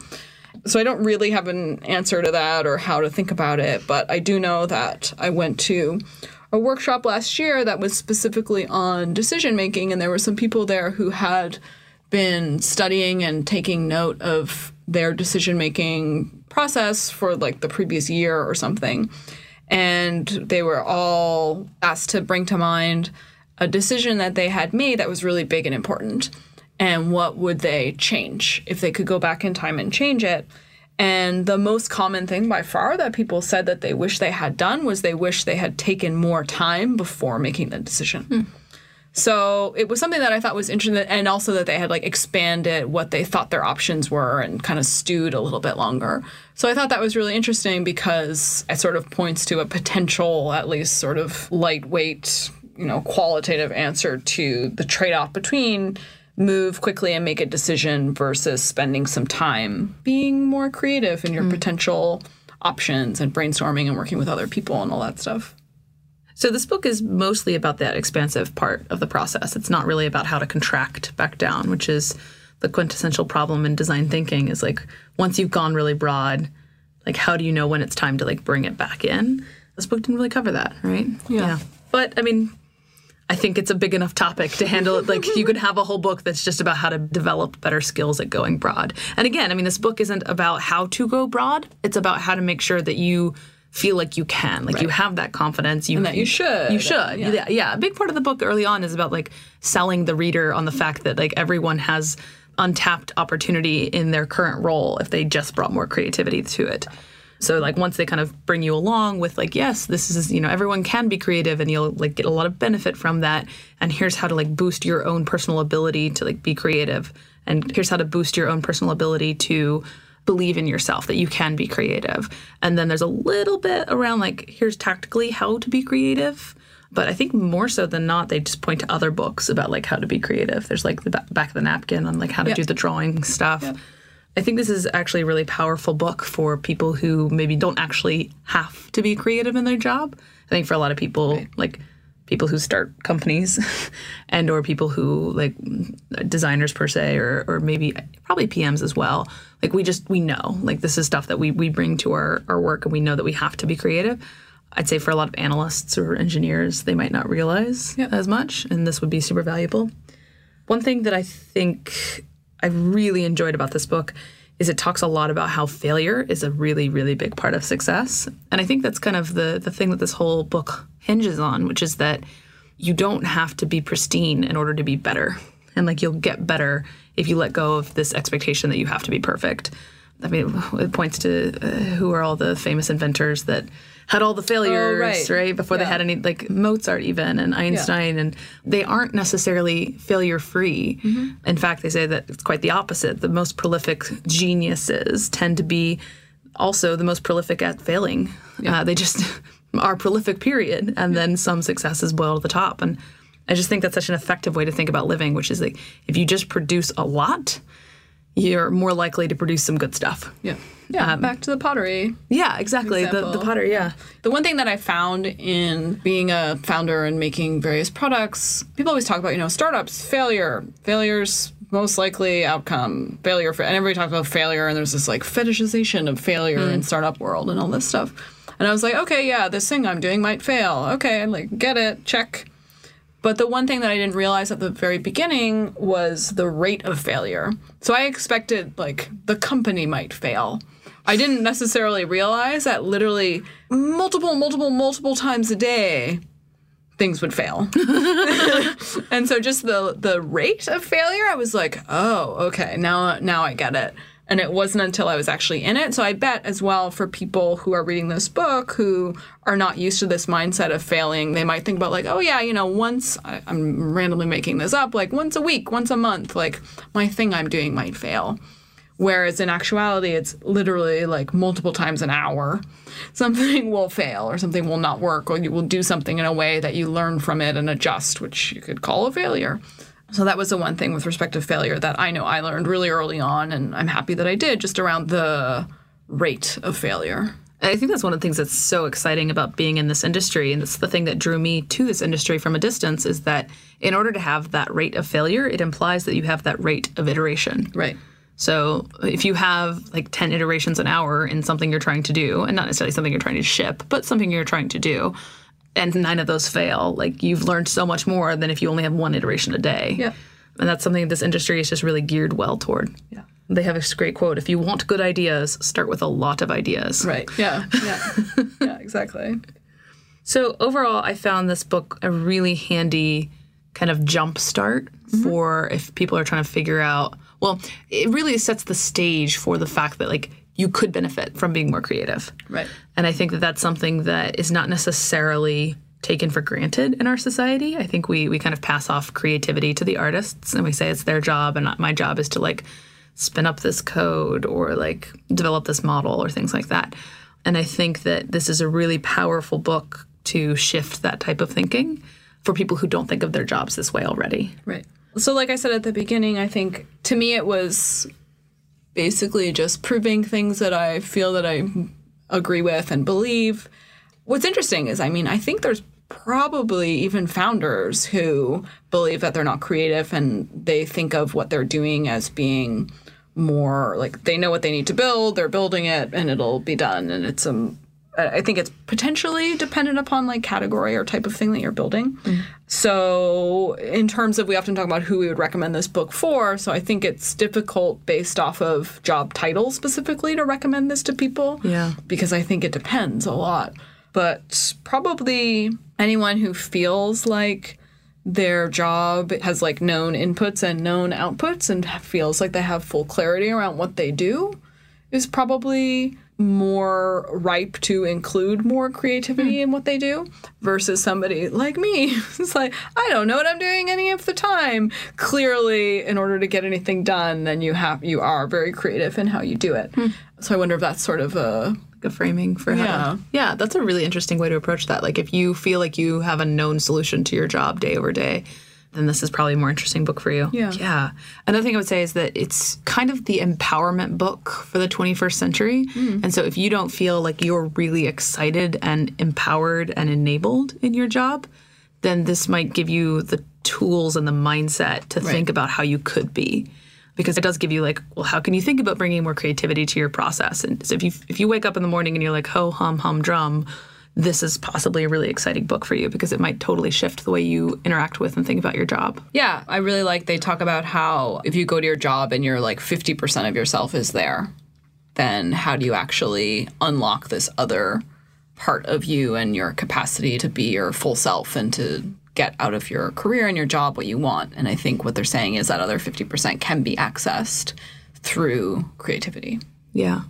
So I don't really have an answer to that or how to think about it, but I do know that I went to a workshop last year that was specifically on decision making, and there were some people there who had been studying and taking note of their decision making process for like the previous year or something. And they were all asked to bring to mind a decision that they had made that was really big and important and what would they change if they could go back in time and change it. And the most common thing by far that people said that they wish they had done was they wish they had taken more time before making the decision. Hmm. So it was something that I thought was interesting, and also that they had like expanded what they thought their options were and kind of stewed a little bit longer. So I thought that was really interesting because it sort of points to a potential, at least sort of lightweight, you know, qualitative answer to the trade off between move quickly and make a decision versus spending some time being more creative in your mm. potential options and brainstorming and working with other people and all that stuff. So this book is mostly about that expansive part of the process. It's not really about how to contract back down, which is the quintessential problem in design thinking is like once you've gone really broad, like how do you know when it's time to like bring it back in? This book didn't really cover that, right? Yeah. But I mean, I think it's a big enough topic to handle it. Like you could have a whole book that's just about how to develop better skills at going broad. And again, I mean, this book isn't about how to go broad. It's about how to make sure that you feel like you can, like you have that confidence. You And that you should. You should. Yeah. Yeah. yeah. A big part of the book early on is about like selling the reader on the fact that like everyone has untapped opportunity in their current role if they just brought more creativity to it. So like once they kind of bring you along with like yes this is you know everyone can be creative and you'll like get a lot of benefit from that and here's how to like boost your own personal ability to like be creative and here's how to boost your own personal ability to believe in yourself that you can be creative. And then there's a little bit around like here's tactically how to be creative. But I think more so than not, they just point to other books about like how to be creative. There's like the back of the napkin on like how to do the drawing stuff. I think this is actually a really powerful book for people who maybe don't actually have to be creative in their job. I think for a lot of people, like people who start companies and or people who like designers per se or or maybe probably PMs as well. Like we just we know like this is stuff that we we bring to our our work and we know that we have to be creative. I'd say for a lot of analysts or engineers, they might not realize as much, and this would be super valuable. One thing that I think I really enjoyed about this book is it talks a lot about how failure is a really, really big part of success. And I think that's kind of the the thing that this whole book hinges on, which is that you don't have to be pristine in order to be better. And like you'll get better if you let go of this expectation that you have to be perfect. I mean, it points to uh, who are all the famous inventors that had all the failures, right. right. Before they had any, like Mozart even and Einstein, and they aren't necessarily failure free. In fact, they say that it's quite the opposite. The most prolific geniuses tend to be also the most prolific at failing. Uh, they just are prolific, period. And then some successes boil to the top. And I just think that's such an effective way to think about living, which is like if you just produce a lot, you're more likely to produce some good stuff. Yeah. Yeah. Um, back to the pottery. Yeah, exactly. The, the potter, yeah. The one thing that I found in being a founder and making various products, people always talk about, you know, startups, failure, failures most likely outcome, failure for, and everybody talks about failure and there's this like fetishization of failure hmm. in startup world and all this stuff. And I was like, okay, yeah, this thing I'm doing might fail. Okay, I'm like get it, check. But the one thing that I didn't realize at the very beginning was the rate of failure. So I expected like the company might fail. I didn't necessarily realize that literally multiple, multiple, multiple times a day things would fail. and so just the the rate of failure, I was like, "Oh, okay. Now now I get it." And it wasn't until I was actually in it. So I bet as well for people who are reading this book who are not used to this mindset of failing, they might think about like, oh yeah, you know, once I, I'm randomly making this up, like once a week, once a month, like my thing I'm doing might fail. Whereas in actuality, it's literally like multiple times an hour. Something will fail or something will not work, or you will do something in a way that you learn from it and adjust, which you could call a failure. So that was the one thing with respect to failure that I know I learned really early on, and I'm happy that I did, just around the rate of failure. I think that's one of the things that's so exciting about being in this industry, and it's the thing that drew me to this industry from a distance is that in order to have that rate of failure, it implies that you have that rate of iteration. Right. So if you have like 10 iterations an hour in something you're trying to do, and not necessarily something you're trying to ship, but something you're trying to do, and nine of those fail, like you've learned so much more than if you only have one iteration a day. Yeah. And that's something this industry is just really geared well toward. Yeah. They have this great quote if you want good ideas, start with a lot of ideas. Right. Yeah. Yeah. yeah. Exactly. So overall, I found this book a really handy kind of jump start mm-hmm. for if people are trying to figure out. Well, it really sets the stage for the fact that like you could benefit from being more creative. Right. And I think that that's something that is not necessarily taken for granted in our society. I think we we kind of pass off creativity to the artists and we say it's their job and not my job is to like spin up this code or like develop this model or things like that. And I think that this is a really powerful book to shift that type of thinking for people who don't think of their jobs this way already. Right. So, like I said at the beginning, I think to me it was basically just proving things that I feel that I agree with and believe. What's interesting is, I mean, I think there's probably even founders who believe that they're not creative and they think of what they're doing as being more like they know what they need to build, they're building it, and it'll be done. And it's a Uh, I think it's potentially dependent upon like category or type of thing that you're building. So, in terms of, we often talk about who we would recommend this book for. So, I think it's difficult based off of job title specifically to recommend this to people. Yeah. Because I think it depends a lot. But probably anyone who feels like their job has like known inputs and known outputs and feels like they have full clarity around what they do is probably more ripe to include more creativity hmm. in what they do versus somebody like me. it's like, I don't know what I'm doing any of the time. Clearly, in order to get anything done, then you have you are very creative in how you do it. Hmm. So I wonder if that's sort of a a framing for how Yeah. to, yeah, that's a really interesting way to approach that. Like if you feel like you have a known solution to your job day over day, then this is probably a more interesting book for you. Yeah. Yeah. Another thing I would say is that it's kind of the empowerment book for the 21st century. Hmm. And so if you don't feel like you're really excited and empowered and enabled in your job, then this might give you the tools and the mindset to think about how you could be. Because it does give you like, well, how can you think about bringing more creativity to your process? And so if you if you wake up in the morning and you're like, ho hum hum drum, this is possibly a really exciting book for you because it might totally shift the way you interact with and think about your job. Yeah, I really like they talk about how if you go to your job and you're like 50% of yourself is there, then how do you actually unlock this other part of you and your capacity to be your full self and to get out of your career and your job what you want? And I think what they're saying is that other 50% can be accessed through creativity. Yeah.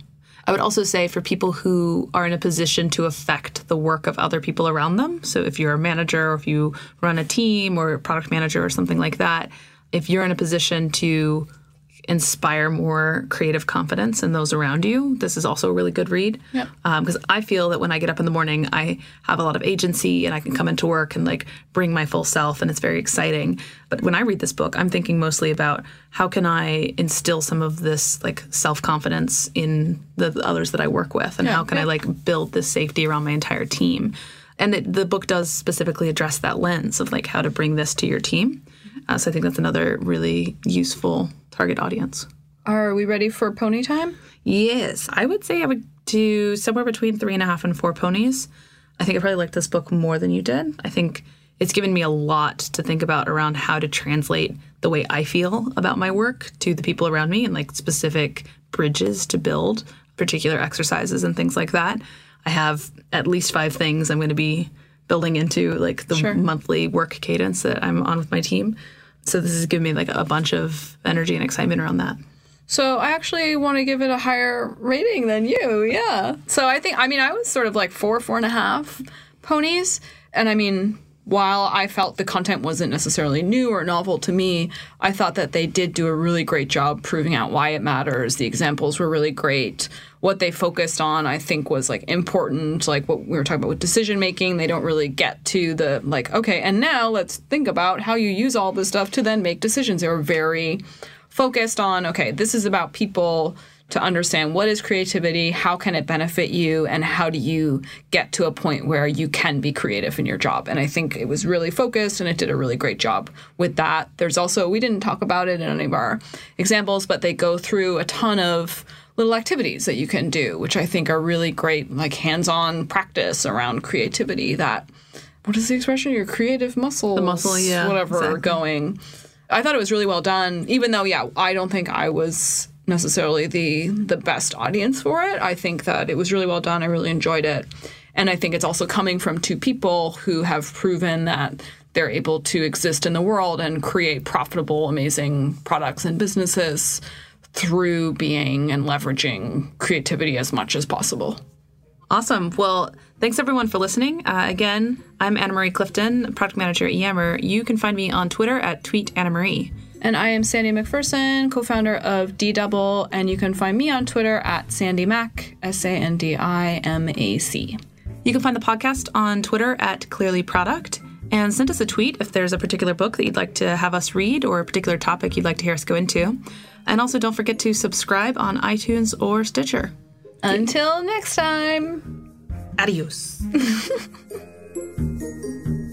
I would also say for people who are in a position to affect the work of other people around them. So if you're a manager or if you run a team or a product manager or something like that, if you're in a position to inspire more creative confidence in those around you, this is also a really good read. Yep. Um, because I feel that when I get up in the morning, I have a lot of agency and I can come into work and like bring my full self, and it's very exciting. But when I read this book, I'm thinking mostly about how can I instill some of this like self confidence in the, the others that I work with, and how can I like build this safety around my entire team. And it, the book does specifically address that lens of like how to bring this to your team. Uh, so I think that's another really useful target audience. Are we ready for pony time? Yes, I would say I would do somewhere between three and a half and four ponies. I think I probably like this book more than you did. I think it's given me a lot to think about around how to translate the way I feel about my work to the people around me and like specific bridges to build, particular exercises and things like that. I have at least five things I'm going to be building into like the Sure. monthly work cadence that I'm on with my team. So this has given me like a bunch of energy and excitement around that. So I actually want to give it a higher rating than you. Yeah. So I think I mean I was sort of like four, four and a half ponies, and I mean while I felt the content wasn't necessarily new or novel to me, I thought that they did do a really great job proving out why it matters. The examples were really great. What they focused on, I think, was like important, like what we were talking about with decision making. They don't really get to the like, okay, and now let's think about how you use all this stuff to then make decisions. They were very focused on okay this is about people to understand what is creativity, how can it benefit you, and how do you get to a point where you can be creative in your job. And I think it was really focused and it did a really great job with that. There's also, we didn't talk about it in any of our examples, but they go through a ton of little activities that you can do, which I think are really great, like hands on practice around creativity that. What is the expression? Your creative muscles, the muscle, yeah, whatever, exactly. going. I thought it was really well done, even though, yeah, I don't think I was necessarily the the best audience for it. I think that it was really well done. I really enjoyed it. And I think it's also coming from two people who have proven that they're able to exist in the world and create profitable, amazing products and businesses through being and leveraging creativity as much as possible. Awesome. Well, thanks everyone for listening. Uh, again, I'm Anna Marie Clifton, product manager at Yammer. You can find me on Twitter at tweet Anna Marie. And I am Sandi MacPherson, co founder of D Double, and you can find me on Twitter at Sandi Mac, S A N D I M A C. You can find the podcast on Twitter at Clearly Product and send us a tweet if there's a particular book that you'd like to have us read or a particular topic you'd like to hear us go into. And also don't forget to subscribe on iTunes or Stitcher. Until next time. Adios.